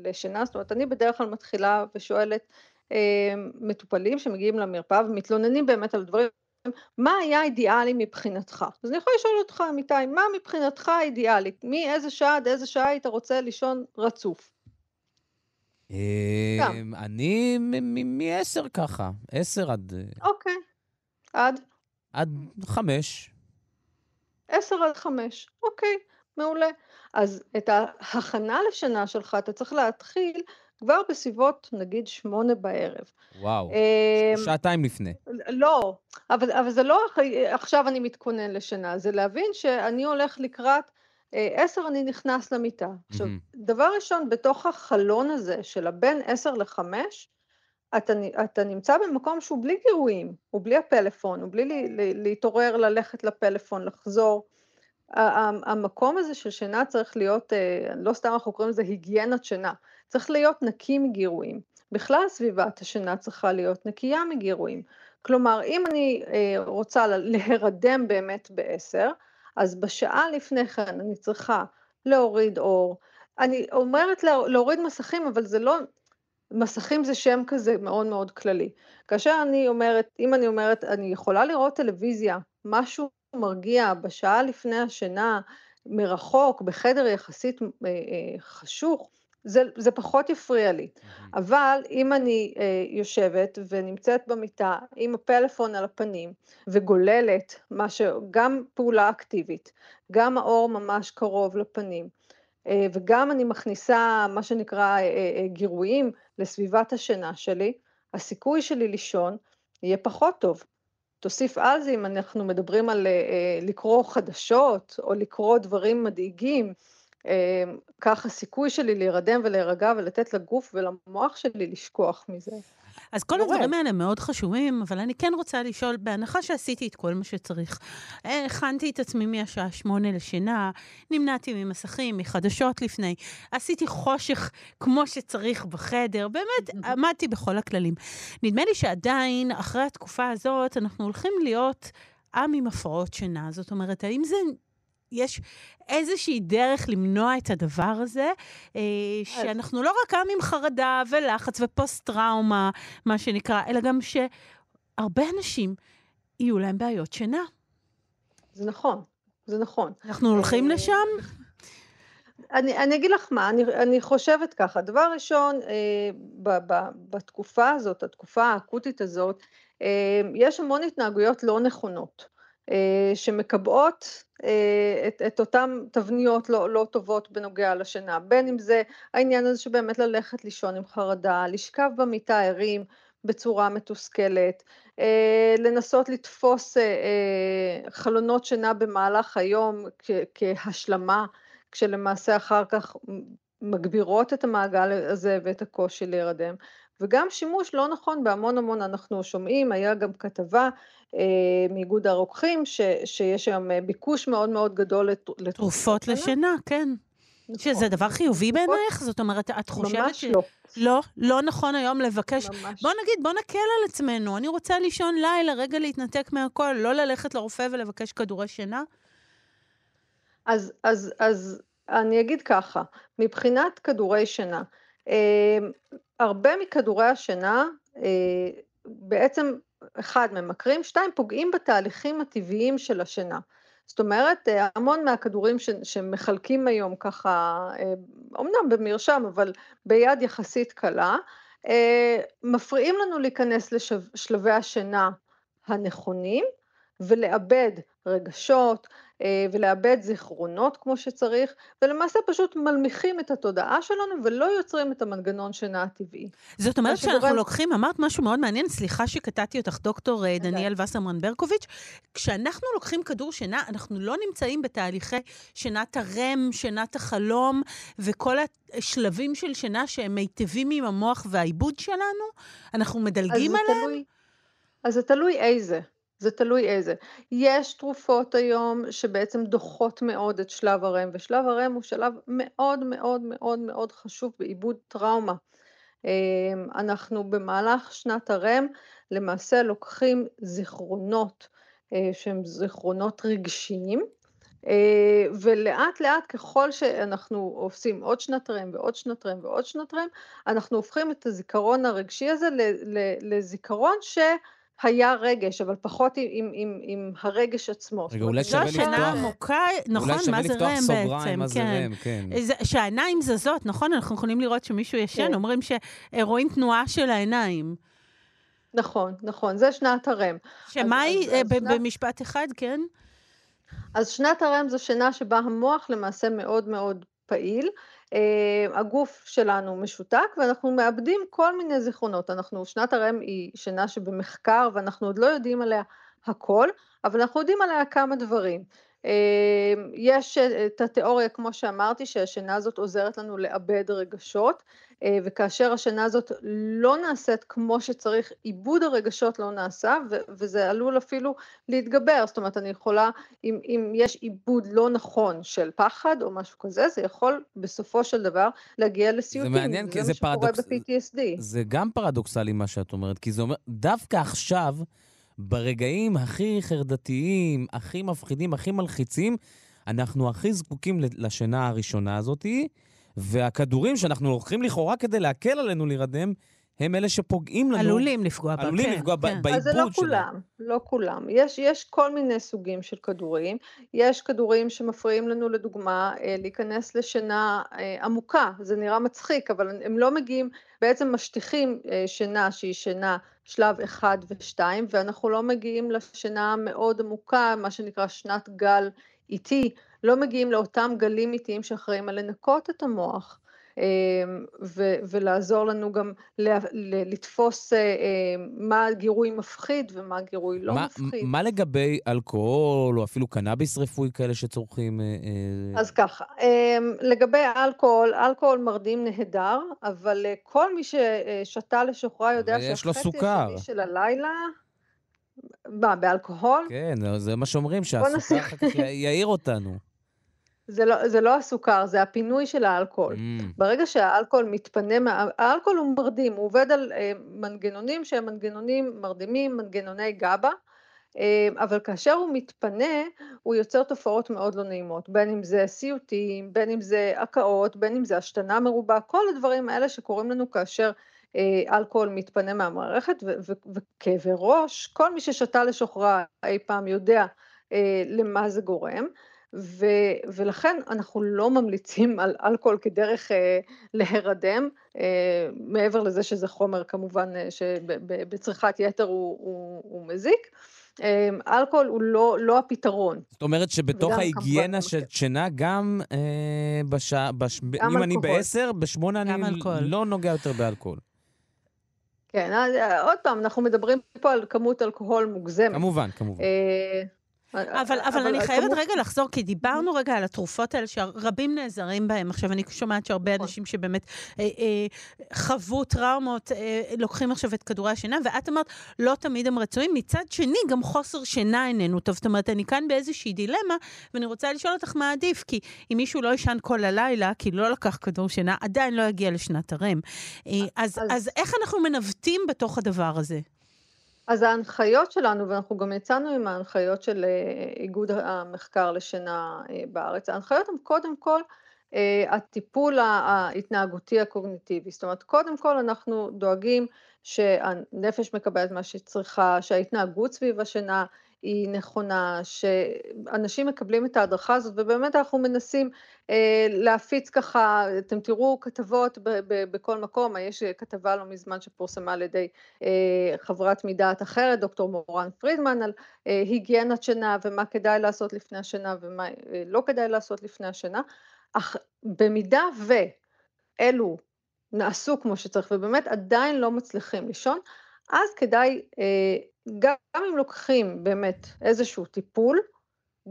G: לשינה, זאת אומרת, אני בדרך כלל מתחילה ושואלת, אה, מטופלים שמגיעים למרפאה ומתלוננים באמת על דברים מה היה אידיאלי מבחינתך? אז אני יכולה לשאול אותך, אמיתי, מה מבחינתך אידיאלית? מאיזה שעה עד איזה שעה היית רוצה לישון רצוף?
B: אמ, אני מ-10 ככה, 10 עד...
G: אוקיי. עד?
B: עד חמש.
G: עשר עד חמש, אוקיי, מעולה. אז את ההכנה לשינה שלך אתה צריך להתחיל כבר בסביבות, נגיד, שמונה בערב.
B: וואו,
G: אה,
B: שעתיים לפני.
G: לא, אבל, אבל זה לא עכשיו אני מתכונן לשינה, זה להבין שאני הולך לקראת אה, עשר אני נכנס למיטה. עכשיו, דבר ראשון, בתוך החלון הזה של הבין עשר לחמש, אתה, אתה נמצא במקום שהוא בלי גירויים, הוא בלי הפלאפון, הוא בלי לי, לי, להתעורר, ללכת לפלאפון, לחזור. המקום הזה של שינה צריך להיות, אה, לא סתם אנחנו קוראים לזה היגיינת שינה, צריך להיות נקי מגירויים. בכלל סביבת השינה צריכה להיות נקייה מגירויים. כלומר, אם אני אה, רוצה להירדם באמת בעשר, אז בשעה לפני כן אני צריכה להוריד אור. אני אומרת להוריד מסכים, אבל זה לא, מסכים זה שם כזה מאוד מאוד כללי. כאשר אני אומרת, אם אני אומרת, אני יכולה לראות טלוויזיה, משהו מרגיע בשעה לפני השינה, מרחוק, בחדר יחסית אה, אה, חשוך, זה, זה פחות יפריע לי. אבל אם אני אה, יושבת ונמצאת במיטה עם הפלאפון על הפנים וגוללת, מה שגם פעולה אקטיבית, גם האור ממש קרוב לפנים, אה, וגם אני מכניסה מה שנקרא אה, אה, גירויים לסביבת השינה שלי, הסיכוי שלי לישון יהיה פחות טוב. תוסיף על זה אם אנחנו מדברים על לקרוא חדשות או לקרוא דברים מדאיגים, כך הסיכוי שלי להירדם ולהירגע ולתת לגוף ולמוח שלי לשכוח מזה.
A: אז כל הדברים האלה מאוד חשובים, אבל אני כן רוצה לשאול, בהנחה שעשיתי את כל מה שצריך, הכנתי את עצמי מהשעה שמונה לשינה, נמנעתי ממסכים, מחדשות לפני, עשיתי חושך כמו שצריך בחדר, באמת עמדתי בכל הכללים. נדמה לי שעדיין, אחרי התקופה הזאת, אנחנו הולכים להיות עם עם הפרעות שינה. זאת אומרת, האם זה יש איזושהי דרך למנוע את הדבר הזה, אה, שאנחנו לא רק עם עם חרדה ולחץ ופוסט-טראומה, מה שנקרא, אלא גם שהרבה אנשים יהיו להם בעיות שינה.
G: זה נכון, זה נכון.
A: אנחנו הולכים אה, לשם?
G: אני, אני אגיד לך מה, אני, אני חושבת ככה, דבר ראשון, אה, ב, ב, בתקופה הזאת, התקופה האקוטית הזאת, אה, יש המון התנהגויות לא נכונות. אה, שמקבעות את, את אותן תבניות לא, לא טובות בנוגע לשינה, בין אם זה העניין הזה שבאמת ללכת לישון עם חרדה, לשכב במיטה ערים בצורה מתוסכלת, אה, לנסות לתפוס חלונות שינה במהלך היום כהשלמה, כשלמעשה אחר כך מגבירות את המעגל הזה ואת הקושי להירדם. וגם שימוש לא נכון בהמון המון, אנחנו שומעים, היה גם כתבה אה, מאיגוד הרוקחים, ש, שיש היום אה, ביקוש מאוד מאוד גדול לתרופות
A: תרופות לשינה, כן. נכון. שזה דבר חיובי בעינייך? זאת אומרת, את חושבת
G: ממש ש... ממש לא.
A: לא, לא נכון היום לבקש. ממש. בוא נגיד, בוא נקל על עצמנו. אני רוצה לישון לילה, רגע להתנתק מהכל, לא ללכת לרופא ולבקש כדורי שינה?
G: אז, אז, אז אני אגיד ככה, מבחינת כדורי שינה, אה, הרבה מכדורי השינה אה, בעצם אחד, ממכרים, שתיים, פוגעים בתהליכים הטבעיים של השינה. זאת אומרת, אה, המון מהכדורים ש, שמחלקים היום ככה, אומנם במרשם, אבל ביד יחסית קלה, מפריעים לנו להיכנס לשלבי השינה הנכונים ולאבד רגשות, אה, ולאבד זיכרונות כמו שצריך, ולמעשה פשוט מלמיכים את התודעה שלנו ולא יוצרים את המנגנון שינה הטבעי.
A: זאת אומרת שאנחנו שגורם... לוקחים, אמרת משהו מאוד מעניין, סליחה שקטעתי אותך, דוקטור אה, דניאל וסרמן ברקוביץ', כשאנחנו לוקחים כדור שינה, אנחנו לא נמצאים בתהליכי שינת הרם, שינת החלום, וכל השלבים של שינה שהם מיטבים עם המוח והעיבוד שלנו, אנחנו מדלגים עליהם? תלוי,
G: אז זה תלוי איזה. זה תלוי איזה. יש תרופות היום שבעצם דוחות מאוד את שלב הרם, ושלב הרם הוא שלב מאוד מאוד מאוד מאוד חשוב בעיבוד טראומה. אמ, אנחנו במהלך שנת הרם למעשה לוקחים זיכרונות אה, שהם זיכרונות רגשיים, אה, ולאט לאט ככל שאנחנו עושים עוד שנת רם ועוד שנת רם ועוד שנת רם, אנחנו הופכים את הזיכרון הרגשי הזה לזיכרון ש... היה רגש, אבל פחות עם, עם, עם, עם הרגש עצמו.
B: רגע, אולי שווה לפתוח... זו
A: שינה עמוקה, נכון, מה זה רם בעצם,
B: מה זה רם, כן.
A: שהעיניים זזות, נכון? אנחנו יכולים לראות שמישהו ישן, כן. אומרים שרואים תנועה של העיניים.
G: נכון, נכון, זה שנת הרם.
A: שמה היא, אה, במשפט אחד, כן?
G: אז שנת הרם זו שינה שבה המוח למעשה מאוד מאוד פעיל, הגוף שלנו משותק ואנחנו מאבדים כל מיני זיכרונות. אנחנו, שנת הרם היא שינה שבמחקר ואנחנו עוד לא יודעים עליה הכל, אבל אנחנו יודעים עליה כמה דברים. אמ, יש אה, את התיאוריה, כמו שאמרתי, שהשינה הזאת עוזרת לנו לאבד רגשות, אה, וכאשר השינה הזאת לא נעשית כמו שצריך, עיבוד הרגשות לא נעשה, וזה עלול אפילו להתגבר. זאת אומרת, אני יכולה, אם, אם יש עיבוד לא נכון של פחד או משהו כזה, זה יכול בסופו של דבר להגיע לסיוטים.
B: זה מעניין, כי זה פרדוקס...
G: זה מה שקורה ב-PTSD.
B: זה גם פרדוקסלי מה שאת אומרת, כי זה אומר, דווקא עכשיו... ברגעים הכי חרדתיים, הכי מפחידים, הכי מלחיצים, אנחנו הכי זקוקים לשינה הראשונה הזאתי, והכדורים שאנחנו לוקחים לכאורה כדי להקל עלינו להירדם, הם אלה שפוגעים לנו.
A: עלולים לפגוע בה,
B: עלולים כן, לפגוע כן. בעיבוד
G: שלנו. אז זה לא כולם, לא כולם. יש, יש כל מיני סוגים של כדורים. יש כדורים שמפריעים לנו, לדוגמה, אה, להיכנס לשינה אה, עמוקה. זה נראה מצחיק, אבל הם לא מגיעים, בעצם משטיחים אה, שינה שהיא שינה שלב 1 ו-2, ואנחנו לא מגיעים לשינה המאוד עמוקה, מה שנקרא שנת גל איטי, לא מגיעים לאותם גלים איטיים שאחראים על לנקות את המוח. אמ, ו- ולעזור לנו גם לתפוס אה, אה, מה גירוי מפחיד ומה גירוי לא מה, מפחיד.
B: מה לגבי אלכוהול או אפילו קנאביס רפואי כאלה שצורכים? אה,
G: אז ככה, אמ, לגבי אלכוהול, אלכוהול מרדים נהדר, אבל כל מי ששתה לשוחרה יודע שהחצי השני של הלילה... מה, באלכוהול?
B: כן, זה מה שאומרים, שהסוכר אחר כך יעיר אותנו.
G: זה לא, זה לא הסוכר, זה הפינוי של האלכוהול. Mm. ברגע שהאלכוהול מתפנה, מה... האלכוהול הוא מרדים, הוא עובד על אה, מנגנונים שהם מנגנונים מרדימים, מנגנוני גבה, אה, אבל כאשר הוא מתפנה, הוא יוצר תופעות מאוד לא נעימות, בין אם זה סיוטים, בין אם זה הקאות, בין אם זה השתנה מרובה, כל הדברים האלה שקורים לנו כאשר אה, אלכוהול מתפנה מהמערכת, וכאבי ראש, כל מי ששתה לשוכרה אי פעם יודע אה, למה זה גורם. ו, ולכן אנחנו לא ממליצים על אלכוהול כדרך אה, להירדם, אה, מעבר לזה שזה חומר כמובן אה, שבצריכת יתר הוא, הוא, הוא מזיק. אה, אלכוהול הוא לא, לא הפתרון.
B: זאת אומרת שבתוך ההיגיינה של שינה, גם אה, בשעה, בש... גם אם אלכוהול. אני בעשר, בשמונה אני אלכוהול. לא נוגע יותר באלכוהול.
G: כן, אה, עוד פעם, אנחנו מדברים פה על כמות אלכוהול מוגזמת.
B: כמובן, כמובן. אה,
A: אבל, אבל, אבל אני חייבת כמו... רגע לחזור, כי דיברנו רגע על התרופות האלה שרבים נעזרים בהן. עכשיו, אני שומעת שהרבה נכון. אנשים שבאמת אה, אה, חוו טראומות, אה, לוקחים עכשיו את כדורי השינה, ואת אמרת, לא תמיד הם רצויים. מצד שני, גם חוסר שינה איננו טוב. זאת אומרת, אני כאן באיזושהי דילמה, ואני רוצה לשאול אותך מה עדיף, כי אם מישהו לא ישן כל הלילה, כי לא לקח כדור שינה, עדיין לא יגיע לשנת הרם. אה, אז, אז... אז איך אנחנו מנווטים בתוך הדבר הזה?
G: אז ההנחיות שלנו, ואנחנו גם יצאנו עם ההנחיות של אה, איגוד המחקר לשינה אה, בארץ, ההנחיות הן קודם כל אה, הטיפול ההתנהגותי הקוגניטיבי, זאת אומרת קודם כל אנחנו דואגים שהנפש מקבלת מה שהיא צריכה, שההתנהגות סביב השינה היא נכונה, שאנשים מקבלים את ההדרכה הזאת, ובאמת אנחנו מנסים אה, להפיץ ככה, אתם תראו כתבות ב- ב- בכל מקום, יש כתבה לא מזמן שפורסמה על ידי אה, חברת מדעת אחרת, דוקטור מורן פרידמן, על אה, היגיינת שינה ומה כדאי לעשות לפני השינה ומה אה, לא כדאי לעשות לפני השינה, אך במידה ואלו נעשו כמו שצריך ובאמת עדיין לא מצליחים לישון, אז כדאי אה, גם אם לוקחים באמת איזשהו טיפול,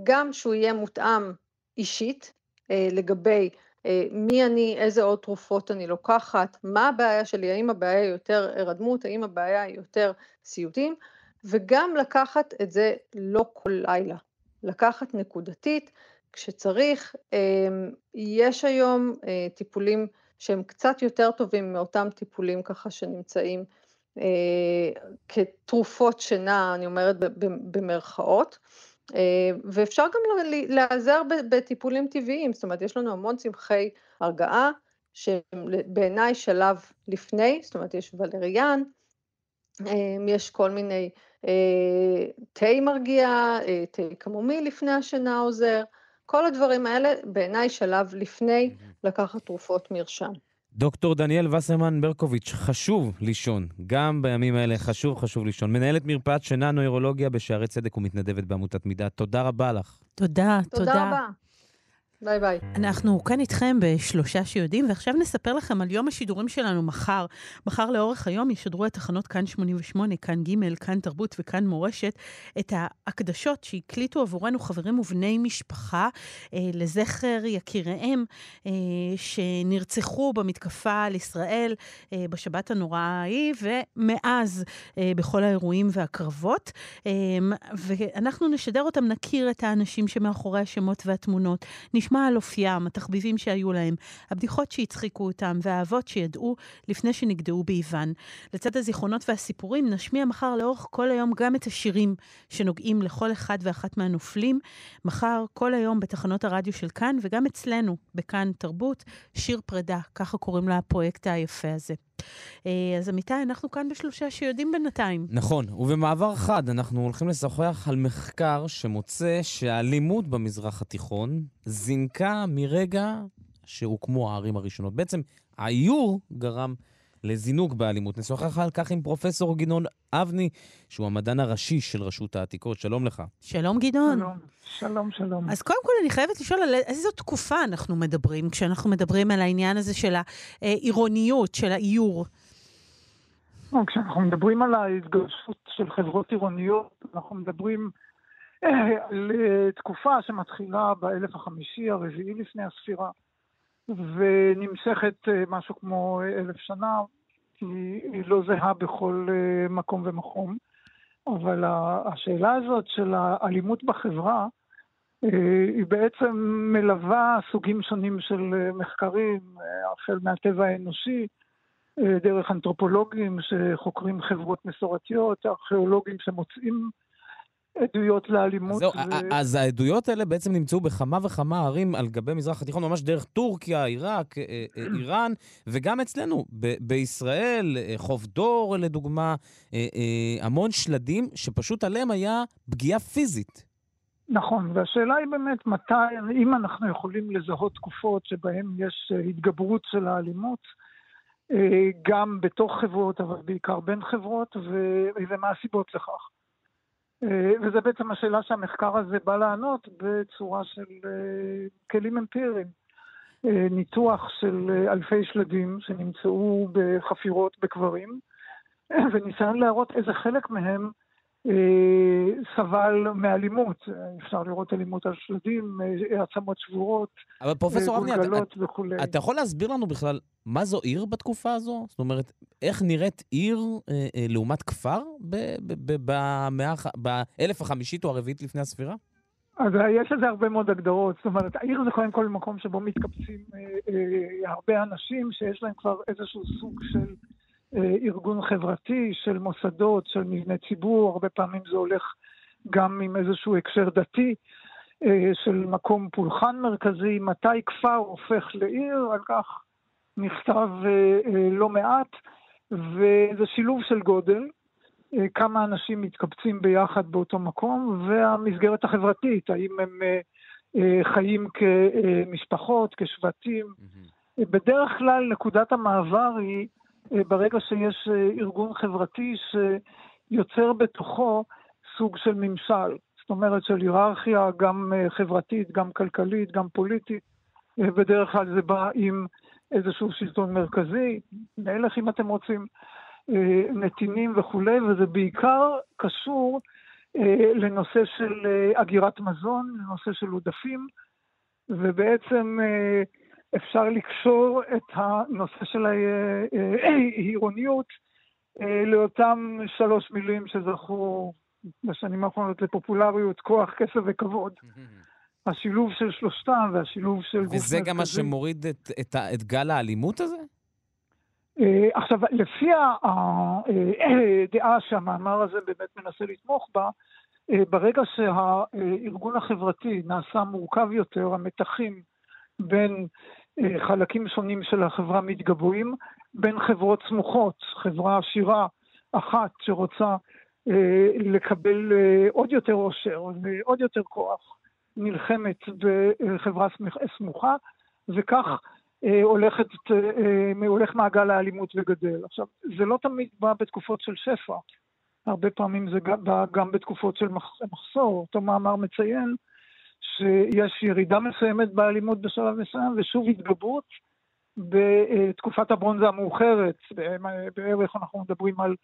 G: גם שהוא יהיה מותאם אישית אה, לגבי אה, מי אני, איזה עוד תרופות אני לוקחת, מה הבעיה שלי, האם הבעיה היא יותר הרדמות, האם הבעיה היא יותר סיוטים, וגם לקחת את זה לא כל לילה, לקחת נקודתית כשצריך. יש היום טיפולים שהם קצת יותר טובים מאותם טיפולים ככה שנמצאים כתרופות שינה, אני אומרת במרכאות, אה, ואפשר גם להיעזר בטיפולים טבעיים, זאת אומרת יש לנו המון צמחי הרגעה שבעיניי שלב לפני, זאת אומרת יש ולריאן, אה, יש כל מיני תה מרגיע, תה קמומיל לפני השינה עוזר, כל הדברים האלה בעיניי שלב לפני לקחת תרופות מרשם.
B: דוקטור דניאל וסרמן ברקוביץ', חשוב לישון. גם בימים האלה חשוב, חשוב לישון. מנהלת מרפאת שינה נוירולוגיה בשערי צדק ומתנדבת בעמותת מידה. תודה רבה לך.
A: תודה, תודה.
G: תודה רבה. ביי ביי.
A: אנחנו כאן איתכם בשלושה שיודעים, ועכשיו נספר לכם על יום השידורים שלנו מחר. מחר לאורך היום ישדרו את תחנות כאן 88, כאן ג', כאן תרבות וכאן מורשת, את ההקדשות שהקליטו עבורנו חברים ובני משפחה אה, לזכר יקיריהם אה, שנרצחו במתקפה על ישראל אה, בשבת הנוראה ההיא, ומאז אה, בכל האירועים והקרבות. אה, ואנחנו נשדר אותם, נכיר את האנשים שמאחורי השמות והתמונות. נשמע על אופיים, התחביבים שהיו להם, הבדיחות שהצחיקו אותם והאהבות שידעו לפני שנגדעו באיוון. לצד הזיכרונות והסיפורים, נשמיע מחר לאורך כל היום גם את השירים שנוגעים לכל אחד ואחת מהנופלים. מחר, כל היום בתחנות הרדיו של כאן, וגם אצלנו, בכאן תרבות, שיר פרידה, ככה קוראים לפרויקט היפה הזה. אה, אז אמיתי, אנחנו כאן בשלושה שיודעים בינתיים.
B: נכון, ובמעבר חד אנחנו הולכים לשוחח על מחקר שמוצא שהאלימות במזרח התיכון זינקה מרגע שהוקמו הערים הראשונות. בעצם האיור גרם לזינוק באלימות. נשוחח על כך עם פרופסור גדעון אבני, שהוא המדען הראשי של רשות העתיקות. שלום לך.
A: שלום, גדעון.
H: שלום, שלום, שלום.
A: אז קודם כל אני חייבת לשאול על איזו תקופה אנחנו מדברים, כשאנחנו מדברים על העניין הזה של העירוניות, של האיור.
H: כשאנחנו מדברים על ההתגרשות של חברות עירוניות, אנחנו מדברים אה, על אה, תקופה שמתחילה באלף החמישי, הרביעי לפני הספירה, ונמשכת אה, משהו כמו אלף שנה, היא לא זהה בכל מקום ומקום. אבל השאלה הזאת של האלימות בחברה, היא בעצם מלווה סוגים שונים של מחקרים, החל מהטבע האנושי, דרך אנתרופולוגים שחוקרים חברות מסורתיות, ארכיאולוגים שמוצאים עדויות לאלימות.
B: זהו, ו... אז העדויות האלה בעצם נמצאו בכמה וכמה ערים על גבי מזרח התיכון, ממש דרך טורקיה, עיראק, אה, אה, איראן, וגם אצלנו, ב- בישראל, אה, חוף דור לדוגמה, המון שלדים שפשוט עליהם היה פגיעה פיזית.
H: נכון, והשאלה היא באמת מתי, אם אנחנו יכולים לזהות תקופות שבהן יש התגברות של האלימות, גם בתוך חברות, אבל בעיקר בין חברות, ו... ומה הסיבות לכך. וזה בעצם השאלה שהמחקר הזה בא לענות בצורה של כלים אמפיריים. ניתוח של אלפי שלדים שנמצאו בחפירות בקברים, וניסיון להראות איזה חלק מהם סבל מאלימות. אפשר לראות אלימות על שלדים, עצמות שבורות,
B: אבל פרופסור אבני,
H: גולגלות וכולי.
B: אתה יכול להסביר לנו בכלל מה זו עיר בתקופה הזו? זאת אומרת, איך נראית עיר אה, אה, לעומת כפר באלף החמישית או הרביעית לפני הספירה?
H: אז יש לזה הרבה מאוד הגדרות. זאת אומרת, העיר זה קודם כל מקום שבו מתקבצים אה, אה, הרבה אנשים שיש להם כבר איזשהו סוג של אה, ארגון חברתי, של מוסדות, של מבני ציבור, הרבה פעמים זה הולך גם עם איזשהו הקשר דתי, אה, של מקום פולחן מרכזי, מתי כפר הופך לעיר, על כך נכתב אה, לא מעט, וזה שילוב של גודל, כמה אנשים מתקבצים ביחד באותו מקום, והמסגרת החברתית, האם הם חיים כמשפחות, כשבטים. Mm-hmm. בדרך כלל נקודת המעבר היא אה, ברגע שיש אה, ארגון חברתי שיוצר בתוכו סוג של ממשל. זאת אומרת של היררכיה גם אה, חברתית, גם כלכלית, גם פוליטית. בדרך כלל זה בא עם איזשהו שלטון מרכזי, מלך אם אתם רוצים, נתינים וכולי, וזה בעיקר קשור לנושא של אגירת מזון, לנושא של עודפים, ובעצם אפשר לקשור את הנושא של העירוניות אה, לאותם שלוש מילים שזכו בשנים האחרונות לפופולריות, כוח, כסף וכבוד. השילוב של שלושתם והשילוב של...
B: וזה גם מה שמוריד את, את, את גל האלימות הזה?
H: אה, עכשיו, לפי הדעה שהמאמר הזה באמת מנסה לתמוך בה, אה, ברגע שהארגון החברתי נעשה מורכב יותר, המתחים בין אה, חלקים שונים של החברה מתגבורים בין חברות סמוכות, חברה עשירה אחת שרוצה אה, לקבל אה, עוד יותר עושר ועוד יותר כוח, נלחמת בחברה סמוכה, וכך הולכת, הולך מעגל האלימות וגדל. עכשיו, זה לא תמיד בא בתקופות של שפע, הרבה פעמים זה בא גם בתקופות של מחסור. אותו מאמר מציין שיש ירידה מסוימת באלימות בשלב מסוים, ושוב התגברות בתקופת הברונזה המאוחרת, בערך אנחנו מדברים על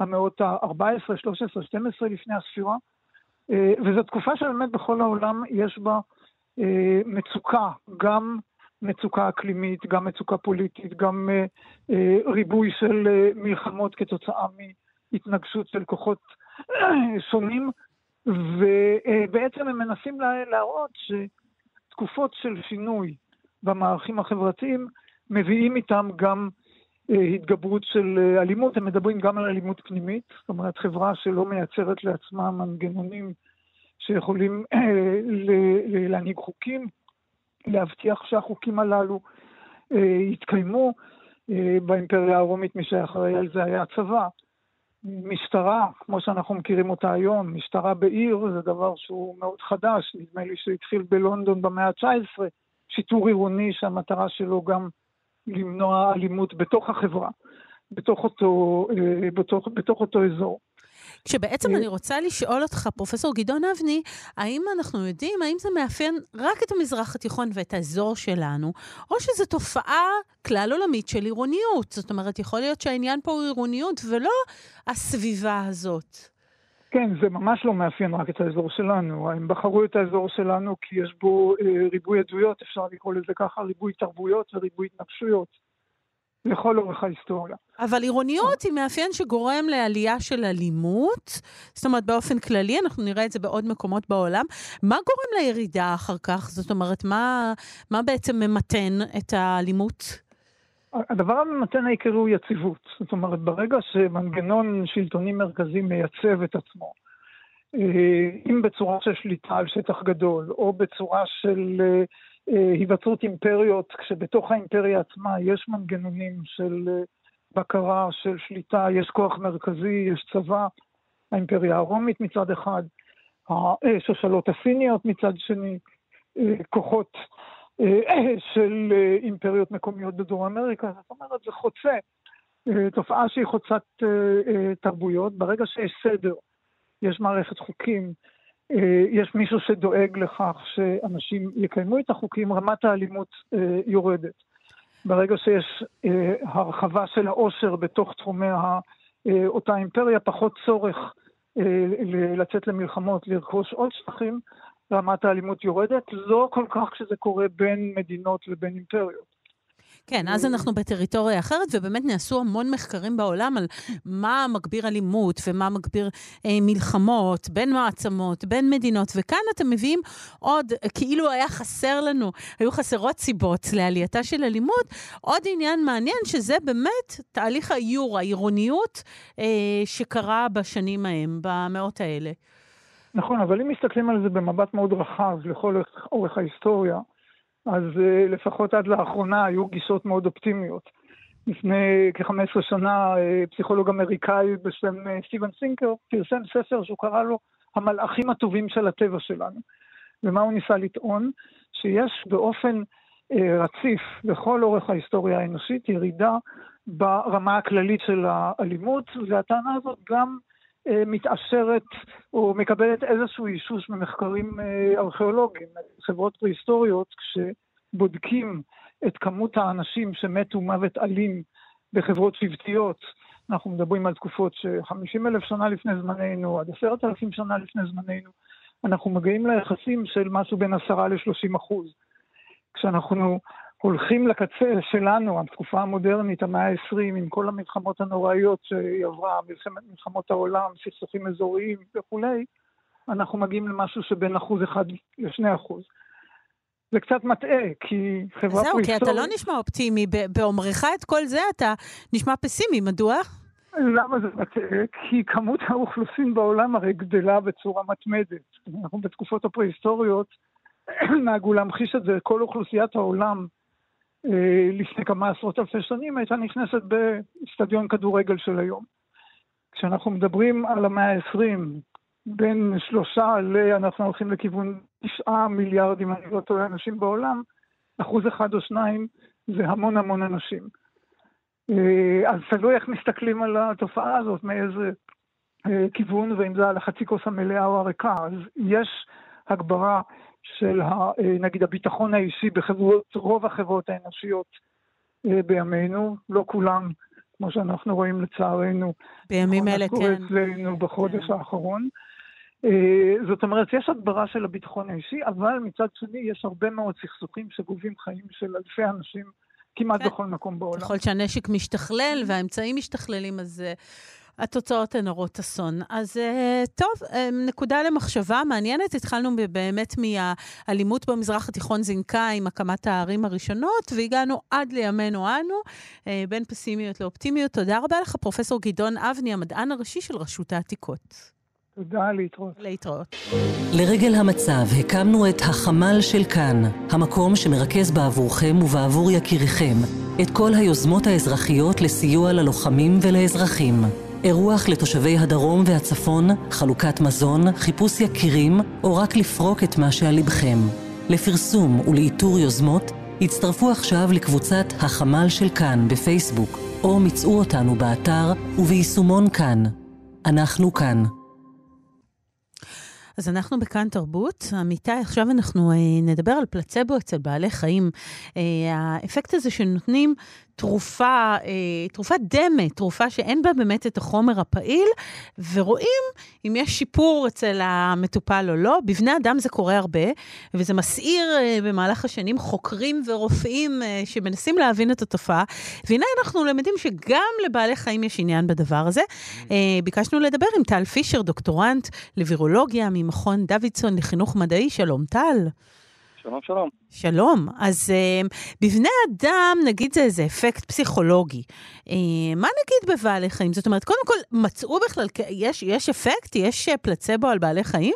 H: המאות ה-14, 13, 12 לפני הספירה, וזו תקופה שבאמת בכל העולם יש בה מצוקה, גם מצוקה אקלימית, גם מצוקה פוליטית, גם ריבוי של מלחמות כתוצאה מהתנגשות של כוחות שונים, ובעצם הם מנסים להראות שתקופות של שינוי במערכים החברתיים מביאים איתם גם התגברות של אלימות, הם מדברים גם על אלימות פנימית, זאת אומרת חברה שלא מייצרת לעצמה מנגנונים שיכולים להנהיג חוקים, להבטיח שהחוקים הללו יתקיימו. באימפריה הרומית מי שאחראי על זה היה הצבא. משטרה, כמו שאנחנו מכירים אותה היום, משטרה בעיר זה דבר שהוא מאוד חדש, נדמה לי שהתחיל בלונדון במאה ה-19, שיטור עירוני שהמטרה שלו גם למנוע אלימות בתוך החברה, בתוך אותו, בתוך, בתוך אותו אזור.
A: כשבעצם אני רוצה לשאול אותך, פרופסור גדעון אבני, האם אנחנו יודעים, האם זה מאפיין רק את המזרח התיכון ואת האזור שלנו, או שזו תופעה כלל עולמית של עירוניות? זאת אומרת, יכול להיות שהעניין פה הוא עירוניות ולא הסביבה הזאת.
H: כן, זה ממש לא מאפיין רק את האזור שלנו. הם בחרו את האזור שלנו כי יש בו אה, ריבוי עדויות, אפשר לקרוא לזה ככה, ריבוי תרבויות וריבוי התנגשויות. לכל אורך ההיסטוריה.
A: אבל עירוניות היא מאפיין שגורם לעלייה של אלימות, זאת אומרת באופן כללי, אנחנו נראה את זה בעוד מקומות בעולם. מה גורם לירידה אחר כך? זאת אומרת, מה, מה בעצם ממתן את האלימות?
H: הדבר הממתן העיקרי הוא יציבות. זאת אומרת, ברגע שמנגנון שלטוני מרכזי מייצב את עצמו, אה, אם בצורה של שליטה על שטח גדול, או בצורה של אה, היווצרות אימפריות, כשבתוך האימפריה עצמה יש מנגנונים של אה, בקרה, של שליטה, יש כוח מרכזי, יש צבא, האימפריה הרומית מצד אחד, השושלות הסיניות מצד שני, אה, כוחות של אימפריות מקומיות בדרום אמריקה, זאת אומרת, זה חוצה, תופעה שהיא חוצת תרבויות, ברגע שיש סדר, יש מערכת חוקים, אה, יש מישהו שדואג לכך שאנשים יקיימו את החוקים, רמת האלימות אה, יורדת. ברגע שיש אה, הרחבה של העושר בתוך תחומי אותה אימפריה, פחות צורך לצאת למלחמות, לרכוש עוד שטחים, רמת האלימות יורדת. לא כל כך כשזה קורה בין מדינות לבין אימפריות.
A: כן, אז אנחנו בטריטוריה אחרת, ובאמת נעשו המון מחקרים בעולם על מה מגביר אלימות ומה מגביר אה, מלחמות בין מעצמות, בין מדינות, וכאן אתם מביאים עוד, כאילו היה חסר לנו, היו חסרות סיבות לעלייתה של אלימות, עוד עניין מעניין, שזה באמת תהליך האיור, העירוניות אה, שקרה בשנים ההם, במאות האלה.
H: נכון, אבל אם מסתכלים על זה במבט מאוד רחב לכל אורך ההיסטוריה, אז uh, לפחות עד לאחרונה היו גישות מאוד אופטימיות. לפני כ-15 שנה uh, פסיכולוג אמריקאי בשם uh, סטיבן סינקר פרסם ספר שהוא קרא לו המלאכים הטובים של הטבע שלנו. ומה הוא ניסה לטעון? שיש באופן רציף לכל אורך ההיסטוריה האנושית ירידה ברמה הכללית של האלימות, והטענה הזאת גם אה, מתעשרת או מקבלת איזשהו אישוש ממחקרים אה, ארכיאולוגיים. חברות פרה-היסטוריות, כשבודקים את כמות האנשים שמתו מוות אלים בחברות שבטיות, אנחנו מדברים על תקופות ש-50 אלף שנה לפני זמננו, עד עשרת אלפים שנה לפני זמננו, אנחנו מגיעים ליחסים של משהו בין עשרה ל-30 אחוז. כשאנחנו הולכים לקצה שלנו, התקופה המודרנית, המאה ה-20, עם כל המלחמות הנוראיות שהיא עברה, מלחמות העולם, סכסוכים אזוריים וכולי, אנחנו מגיעים למשהו שבין אחוז אחד לשני אחוז. זה קצת מטעה, כי חברה
A: זהו, כי אתה לא נשמע אופטימי. באומרך את כל זה אתה נשמע פסימי, מדוע?
H: למה זה מטעה? כי כמות האוכלוסין בעולם הרי גדלה בצורה מתמדת. אנחנו בתקופות הפרה-היסטוריות נהגו להמחיש את זה, כל אוכלוסיית העולם לפני כמה עשרות אלפי שנים הייתה נכנסת באצטדיון כדורגל של היום. כשאנחנו מדברים על המאה ה-20, בין שלושה ל... אנחנו הולכים לכיוון תשעה מיליארד, אם אני לא טועה, אנשים בעולם, אחוז אחד או שניים זה המון המון אנשים. אה, אז תלוי איך מסתכלים על התופעה הזאת, מאיזה אה, כיוון, ואם זה על החצי כוס המלאה או הריקה. אז יש הגברה של ה, נגיד הביטחון האישי בחברות, רוב החברות האנושיות בימינו, לא כולם, כמו שאנחנו רואים לצערנו.
A: בימים אלה,
H: כן. אצלנו בחודש כן. האחרון. אה, זאת אומרת, יש הגברה של הביטחון האישי, אבל מצד שני יש הרבה מאוד סכסוכים שגובים חיים של אלפי אנשים כמעט כן. בכל מקום בעולם.
A: ככל שהנשק משתכלל והאמצעים משתכללים, אז התוצאות הן הרות אסון. אז uh, טוב, uh, נקודה למחשבה מעניינת. התחלנו באמת מהאלימות במזרח התיכון זינקה עם הקמת הערים הראשונות, והגענו עד לימינו אנו, uh, בין פסימיות לאופטימיות. תודה רבה לך, פרופ' גדעון אבני, המדען הראשי של רשות העתיקות.
H: תודה, להתראות.
A: להתראות.
E: לרגל המצב הקמנו את החמ"ל של כאן, המקום שמרכז בעבורכם ובעבור יקיריכם את כל היוזמות האזרחיות לסיוע ללוחמים ולאזרחים. אירוח לתושבי הדרום והצפון, חלוקת מזון, חיפוש יקירים, או רק לפרוק את מה שעל לבכם. לפרסום ולאיתור יוזמות, הצטרפו עכשיו לקבוצת החמ"ל של כאן בפייסבוק, או מצאו אותנו באתר וביישומון כאן. אנחנו כאן.
A: אז אנחנו בכאן תרבות. אמיתי, עכשיו אנחנו אה, נדבר על פלצבו אצל בעלי חיים. אה, האפקט הזה שנותנים תרופה, אה, תרופת דמה, תרופה שאין בה באמת את החומר הפעיל, ורואים אם יש שיפור אצל המטופל או לא. בבני אדם זה קורה הרבה, וזה מסעיר אה, במהלך השנים חוקרים ורופאים אה, שמנסים להבין את התופעה. והנה אנחנו למדים שגם לבעלי חיים יש עניין בדבר הזה. אה, ביקשנו לדבר עם טל פישר, דוקטורנט לווירולוגיה ממכון דוידסון לחינוך מדעי. שלום, טל.
I: שלום, שלום.
A: שלום. אז uh, בבני אדם, נגיד זה איזה אפקט פסיכולוגי. Uh, מה נגיד בבעלי חיים? זאת אומרת, קודם כל, מצאו בכלל, יש, יש אפקט? יש אה, פלצבו על בעלי חיים?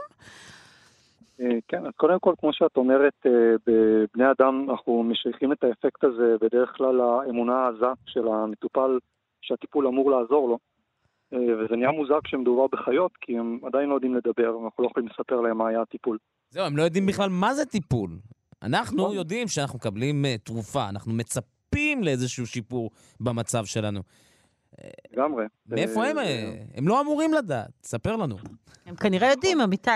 I: כן, אז קודם כל, כמו שאת אומרת, בבני אדם אנחנו משייכים את האפקט הזה בדרך כלל לאמונה העזה של המטופל שהטיפול אמור לעזור לו. וזה נהיה מוזר כשמדובר בחיות, כי הם עדיין לא יודעים לדבר, אנחנו לא יכולים לספר להם מה היה הטיפול.
B: זהו, הם לא יודעים בכלל מה זה טיפול. אנחנו נכון. יודעים שאנחנו מקבלים uh, תרופה, אנחנו מצפים לאיזשהו שיפור במצב שלנו.
I: לגמרי.
B: מאיפה הם? אה, הם לא אמורים לדעת, ספר לנו.
A: הם כנראה יודעים, אמיתי.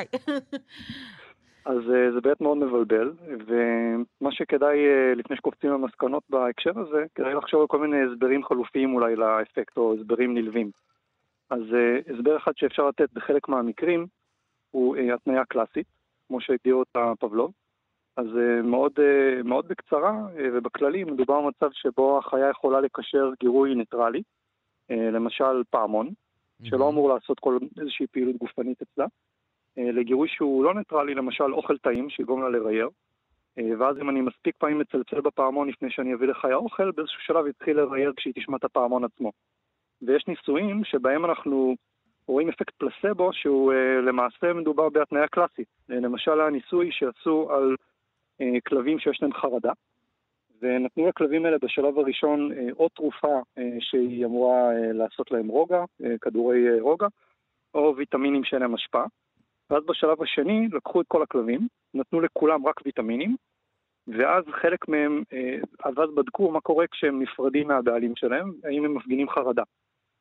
I: אז אה, זה באמת מאוד מבלבל, ומה שכדאי, לפני שקופצים למסקנות בהקשר הזה, כדאי לחשוב על כל מיני הסברים חלופיים אולי לאפקט, או הסברים נלווים. אז הסבר אחד שאפשר לתת בחלק מהמקרים הוא התניה קלאסית, כמו שהגדיר אותה פבלוב. אז אה, מאוד, אה, מאוד בקצרה אה, ובכללי מדובר במצב שבו החיה יכולה לקשר גירוי ניטרלי, למשל פעמון, שלא אמור לעשות כל איזושהי פעילות גופנית אצלה, לגירוי שהוא לא ניטרלי, למשל אוכל טעים שיגרום לה לרייר, ואז אם אני מספיק פעמים מצלצל בפעמון לפני שאני אביא לחיה אוכל, באיזשהו שלב יתחיל לרייר כשהיא תשמע את הפעמון עצמו. ויש ניסויים שבהם אנחנו רואים אפקט פלסבו שהוא למעשה מדובר בהתניה קלאסית. למשל הניסוי שעשו על אה, כלבים שיש להם חרדה, ונתנו לכלבים האלה בשלב הראשון אה, או תרופה אה, שהיא אמורה לעשות להם רוגע, כדורי רוגע, או ויטמינים שאין להם השפעה. ואז בשלב השני לקחו את כל הכלבים, נתנו לכולם רק ויטמינים, ואז חלק מהם, אז בדקו מה קורה כשהם נפרדים מהבעלים שלהם, האם הם מפגינים חרדה.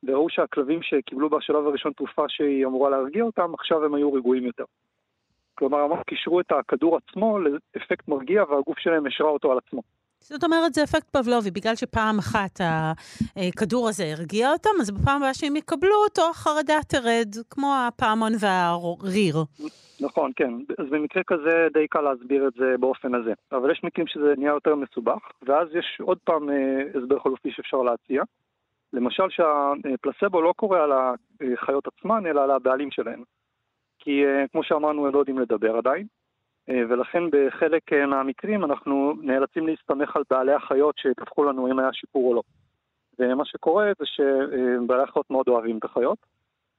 I: וראו שהכלבים שקיבלו בשלב הראשון תרופה שהיא אמורה להרגיע אותם, עכשיו הם היו רגועים יותר. כלומר, ממש קישרו את הכדור עצמו לאפקט מרגיע והגוף שלהם השרה אותו על עצמו.
A: זאת אומרת, זה אפקט פבלובי, בגלל שפעם אחת הכדור הזה הרגיע אותם, אז בפעם הבאה שהם יקבלו אותו, החרדה תרד, כמו הפעמון והריר.
I: נכון, כן. אז במקרה כזה די קל להסביר את זה באופן הזה. אבל יש מקרים שזה נהיה יותר מסובך, ואז יש עוד פעם אה, הסבר חלופי שאפשר להציע. למשל שהפלסבו לא קורה על החיות עצמן, אלא על הבעלים שלהן. כי אה, כמו שאמרנו, הם לא יודעים לדבר עדיין, אה, ולכן בחלק אה, מהמקרים אנחנו נאלצים להסתמך על בעלי החיות שידווחו לנו אם היה שיפור או לא. ומה שקורה זה שבעלי החיות מאוד אוהבים את החיות,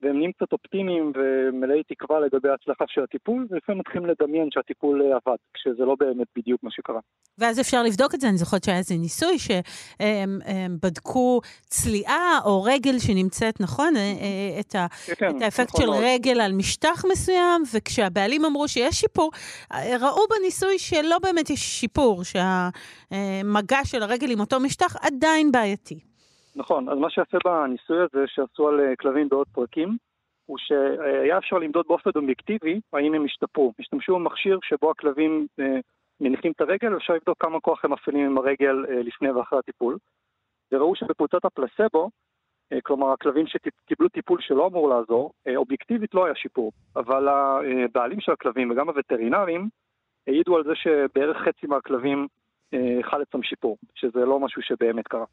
I: והם נהיים קצת אופטימיים ומלאי תקווה לגבי ההצלחה של הטיפול, ולפעמים מתחילים לדמיין שהטיפול אה, עבד, כשזה לא באמת בדיוק מה שקרה.
A: ואז אפשר לבדוק את זה, אני זוכרת שהיה איזה ניסוי שהם בדקו צליעה או רגל שנמצאת, נכון? אה, אה, את, ה, כן, את האפקט נכון של מאוד. רגל על משטח מסוים, וכשהבעלים אמרו שיש שיפור, ראו בניסוי שלא באמת יש שיפור, שהמגע של הרגל עם אותו משטח עדיין בעייתי.
I: נכון, אז מה שיפה בניסוי הזה שעשו על אה, כלבים בעוד פרקים, הוא שהיה אפשר למדוד באופן אובייקטיבי האם הם השתפרו. השתמשו במכשיר שבו הכלבים אה, מניחים את הרגל, ואפשר לבדוק כמה כוח הם מפעילים עם הרגל אה, לפני ואחרי הטיפול. וראו שבקבוצת הפלסבו, כלומר הכלבים שקיבלו טיפול שלא אמור לעזור, אובייקטיבית לא היה שיפור. אבל הבעלים של הכלבים וגם הווטרינרים העידו על זה שבערך חצי מהכלבים חל אצלם שיפור, שזה לא משהו שבאמת קרה.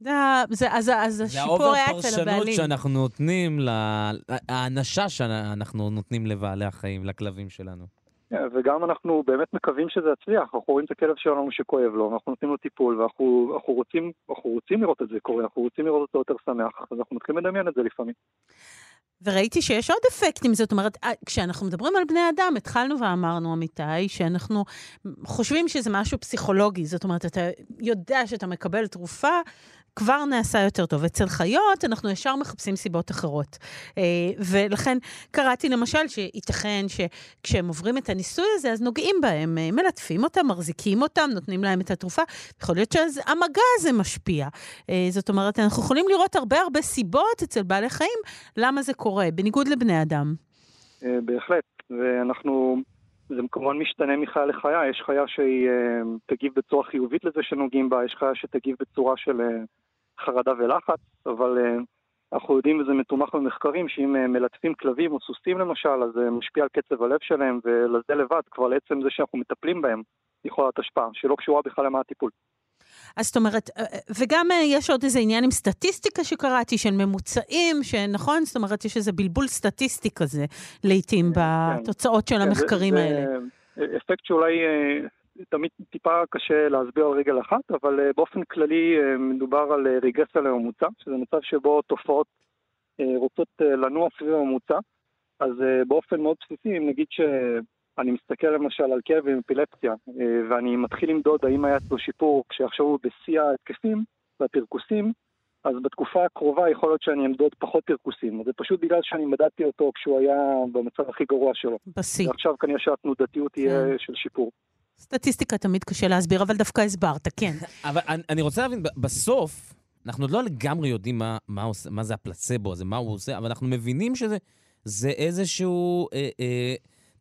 A: זה, זה, אז, אז השיפור היה אצל הבעלים. זה
B: ה over פרשנות שאנחנו נותנים, האנשה שאנחנו נותנים לבעלי החיים, לכלבים שלנו.
I: Yeah, כן, וגם אנחנו באמת מקווים שזה יצליח, אנחנו רואים את הכלב שלנו שכואב לו, ואנחנו נותנים לו טיפול, ואנחנו אנחנו רוצים, אנחנו רוצים לראות את זה קורה, אנחנו רוצים לראות אותו יותר שמח, אז אנחנו מתחילים לדמיין את זה לפעמים.
A: וראיתי שיש עוד אפקטים, זאת אומרת, אה, כשאנחנו מדברים על בני אדם, התחלנו ואמרנו, אמיתי, שאנחנו חושבים שזה משהו פסיכולוגי, זאת אומרת, אתה יודע שאתה מקבל תרופה, כבר נעשה יותר טוב. אצל חיות אנחנו ישר מחפשים סיבות אחרות. אה, ולכן קראתי למשל שייתכן שכשהם עוברים את הניסוי הזה, אז נוגעים בהם, אה, מלטפים אותם, מחזיקים אותם, נותנים להם את התרופה. יכול להיות שהמגע הזה משפיע. אה, זאת אומרת, אנחנו יכולים לראות הרבה הרבה סיבות אצל בעלי חיים למה זה קורה, בניגוד לבני אדם.
I: בהחלט, ואנחנו... זה כמובן משתנה מחיה לחיה, יש חיה שהיא תגיב בצורה חיובית לזה שנוגעים בה, יש חיה שתגיב בצורה של חרדה ולחץ, אבל uh, אנחנו יודעים, וזה מתומך במחקרים, שאם uh, מלטפים כלבים או סוסים למשל, אז זה uh, משפיע על קצב הלב שלהם, ולזה לבד, כבר לעצם זה שאנחנו מטפלים בהם, יכולה להיות השפעה, שלא קשורה בכלל למה הטיפול.
A: אז זאת אומרת, וגם יש עוד איזה עניין עם סטטיסטיקה שקראתי, של ממוצעים, שנכון? זאת אומרת, יש איזה בלבול סטטיסטי כזה, לעתים, כן, בתוצאות של כן, המחקרים האלה.
I: אפקט שאולי תמיד טיפה קשה להסביר על רגל אחת, אבל uh, באופן כללי uh, מדובר על uh, רגרסיה לממוצע, שזה מצב שבו תופעות רוצות לנוע סביב הממוצע. אז באופן מאוד בסיסי, אם נגיד שאני מסתכל למשל על כאב עם אפילפסיה, ואני מתחיל למדוד האם היה אצלו שיפור כשעכשיו הוא בשיא ההתקפים והפרכוסים, אז בתקופה הקרובה יכול להיות שאני אמדוד פחות פרכוסים. זה פשוט בגלל שאני מדדתי אותו כשהוא היה במצב הכי גרוע שלו.
A: בשיא.
I: ועכשיו כנראה שהתנודתיות תהיה כן. של שיפור.
A: סטטיסטיקה תמיד קשה להסביר, אבל דווקא הסברת, כן.
B: אבל אני, אני רוצה להבין, בסוף, אנחנו עוד לא לגמרי יודעים מה, מה, עושה, מה זה הפלצבו הזה, מה הוא עושה, אבל אנחנו מבינים שזה זה איזשהו אה, אה,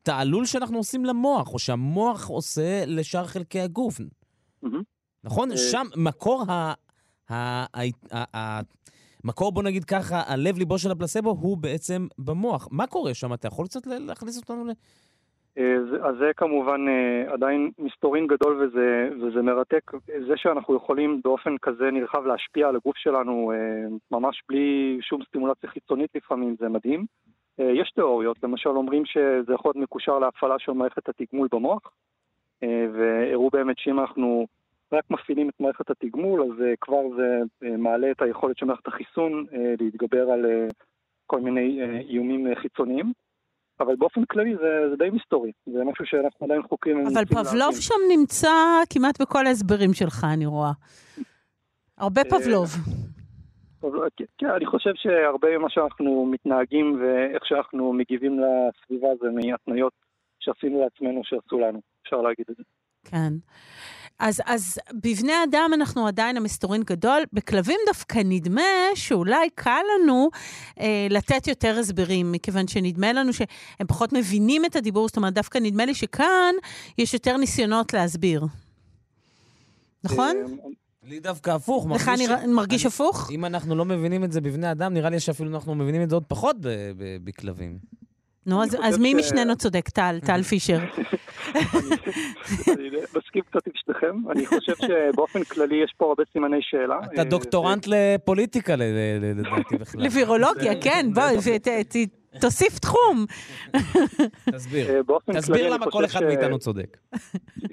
B: תעלול שאנחנו עושים למוח, או שהמוח עושה לשאר חלקי הגוף. Mm-hmm. נכון? אה... שם מקור ה... ה, ה, ה, ה מקור, בוא נגיד ככה, הלב-ליבו של הפלסבו הוא בעצם במוח. מה קורה שם? אתה יכול קצת להכניס אותנו
I: אז זה כמובן אה, עדיין מסתורין גדול וזה, וזה מרתק. זה שאנחנו יכולים באופן כזה נרחב להשפיע על הגוף שלנו אה, ממש בלי שום סטימולציה חיצונית לפעמים, זה מדהים. יש תיאוריות, למשל אומרים שזה יכול להיות מקושר להפעלה של מערכת התגמול במוח, והראו באמת שאם אנחנו רק מפעילים את מערכת התגמול, אז כבר זה מעלה את היכולת של מערכת החיסון להתגבר על כל מיני איומים חיצוניים. אבל באופן כללי זה, זה די מסתורי, זה משהו שאנחנו עדיין חוקרים.
A: אבל פבלוב שם נמצא כמעט בכל ההסברים שלך, אני רואה. הרבה אה, פבלוב.
I: כן, כן, אני חושב שהרבה ממה שאנחנו מתנהגים ואיך שאנחנו מגיבים לסביבה זה מהתניות שעשינו לעצמנו שעשו לנו, אפשר להגיד את זה.
A: כן. אז, אז בבני אדם אנחנו עדיין המסתורין גדול, בכלבים דווקא נדמה שאולי קל לנו אה, לתת יותר הסברים, מכיוון שנדמה לנו שהם פחות מבינים את הדיבור, זאת אומרת, דווקא נדמה לי שכאן יש יותר ניסיונות להסביר. נכון?
B: אה, לי דווקא הפוך.
A: לך נראה, מרגיש הפוך?
B: אם אנחנו לא מבינים את זה בבני אדם, נראה לי שאפילו אנחנו מבינים את זה עוד פחות בכלבים.
A: נו, אז, אז מי משנינו צודק? טל, טל פישר.
I: אני מסכים קצת עם שניכם. אני חושב שבאופן כללי יש פה הרבה סימני שאלה.
B: אתה דוקטורנט לפוליטיקה, לדעתי בכלל.
A: לווירולוגיה, כן, בוא, תוסיף תחום.
B: תסביר.
I: אה,
B: תסביר למה כל אחד מאיתנו צודק.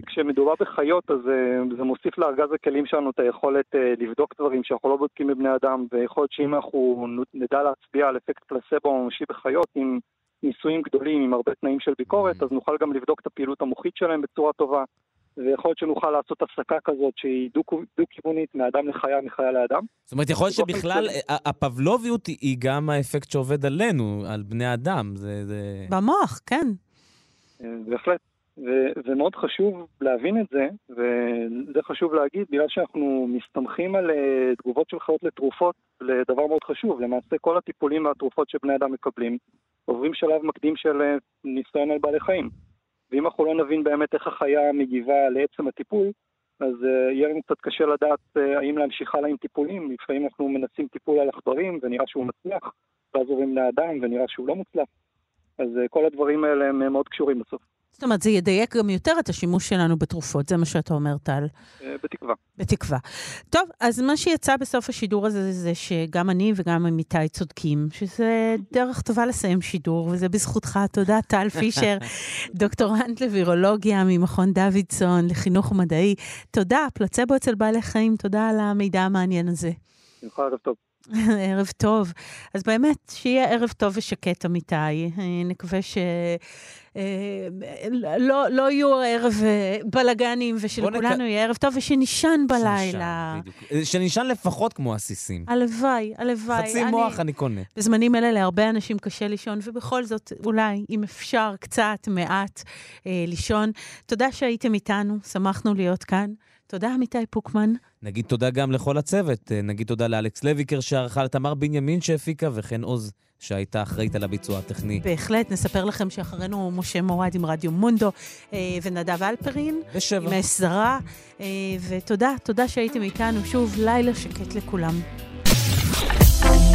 I: כשמדובר בחיות, אז אה, זה מוסיף לארגז הכלים שלנו את היכולת אה, לבדוק דברים שאנחנו לא בודקים בבני אדם, ויכול להיות שאם אנחנו נדע להצביע על אפקט פלסבו ממשי בחיות, עם ניסויים גדולים, עם הרבה תנאים של ביקורת, אז נוכל גם לבדוק את הפעילות המוחית שלהם בצורה טובה, ויכול להיות שנוכל לעשות הפסקה כזאת שהיא דו- דו-כיוונית מאדם לחיה, מחיה לאדם.
B: זאת אומרת, יכול להיות שבכלל הפבלוביות היא- גם האפקט שעובד עלינו, על בני אדם. זה... זה...
A: במוח, כן.
I: אה, בהחלט. ומאוד חשוב להבין את זה, וזה חשוב להגיד, בגלל שאנחנו מסתמכים על אה, תגובות של חיות לתרופות, לדבר מאוד חשוב. למעשה כל הטיפולים והתרופות שבני אדם מקבלים עוברים שלב מקדים של אה, ניסיון על בעלי חיים. ואם אנחנו לא נבין באמת איך החיה מגיבה לעצם הטיפול, אז uh, יהיה לנו קצת קשה לדעת uh, האם להמשיך הלאה עם טיפולים. לפעמים אנחנו מנסים טיפול על עכברים ונראה שהוא מצליח, ואז עוברים לאדם ונראה שהוא לא מוצלח. אז כל הדברים האלה הם מאוד קשורים בסוף,
A: זאת אומרת, זה ידייק גם יותר את השימוש שלנו בתרופות, זה מה שאתה אומר, טל.
I: uh, בתקווה.
A: בתקווה. טוב, אז מה שיצא בסוף השידור הזה זה שגם אני וגם עמיתי צודקים, שזה דרך טובה לסיים שידור, וזה בזכותך. תודה, טל פישר, דוקטורנט לווירולוגיה ממכון דוידסון לחינוך מדעי. תודה, פלצבו אצל בעלי חיים, תודה על המידע המעניין הזה.
I: בשמחה ערב טוב.
A: ערב טוב. אז באמת, שיהיה ערב טוב ושקט, אמיתי. אה, נקווה ש... אה, לא, לא יהיו ערב אה, בלאגנים, ושלכולנו
B: נק-
A: יהיה ערב טוב, ושנישן בלילה.
B: שנישן. שנישן לפחות כמו עסיסים.
A: הלוואי, הלוואי.
B: חצי
A: אני-
B: מוח אני קונה.
A: בזמנים אלה להרבה אנשים קשה לישון, ובכל זאת, אולי, אם אפשר, קצת, מעט, אה, לישון. תודה שהייתם איתנו, שמחנו להיות כאן. תודה, עמיתי פוקמן.
B: נגיד תודה גם לכל הצוות. אה, נגיד תודה לאלכס לויקר שערכה, לתמר בנימין שהפיקה, וכן עוז שהייתה אחראית על הביצוע הטכני.
A: בהחלט, נספר לכם שאחרינו משה מורד עם רדיו מונדו אה, ונדב אלפרין.
B: בשבע.
A: עם אש זרה. אה, ותודה, תודה שהייתם איתנו. שוב, לילה שקט לכולם.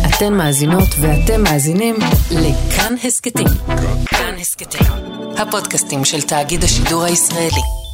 E: אתן מאזינות ואתם מאזינים לכאן הסכתים. כאן הסכתים, הפודקאסטים של תאגיד השידור הישראלי.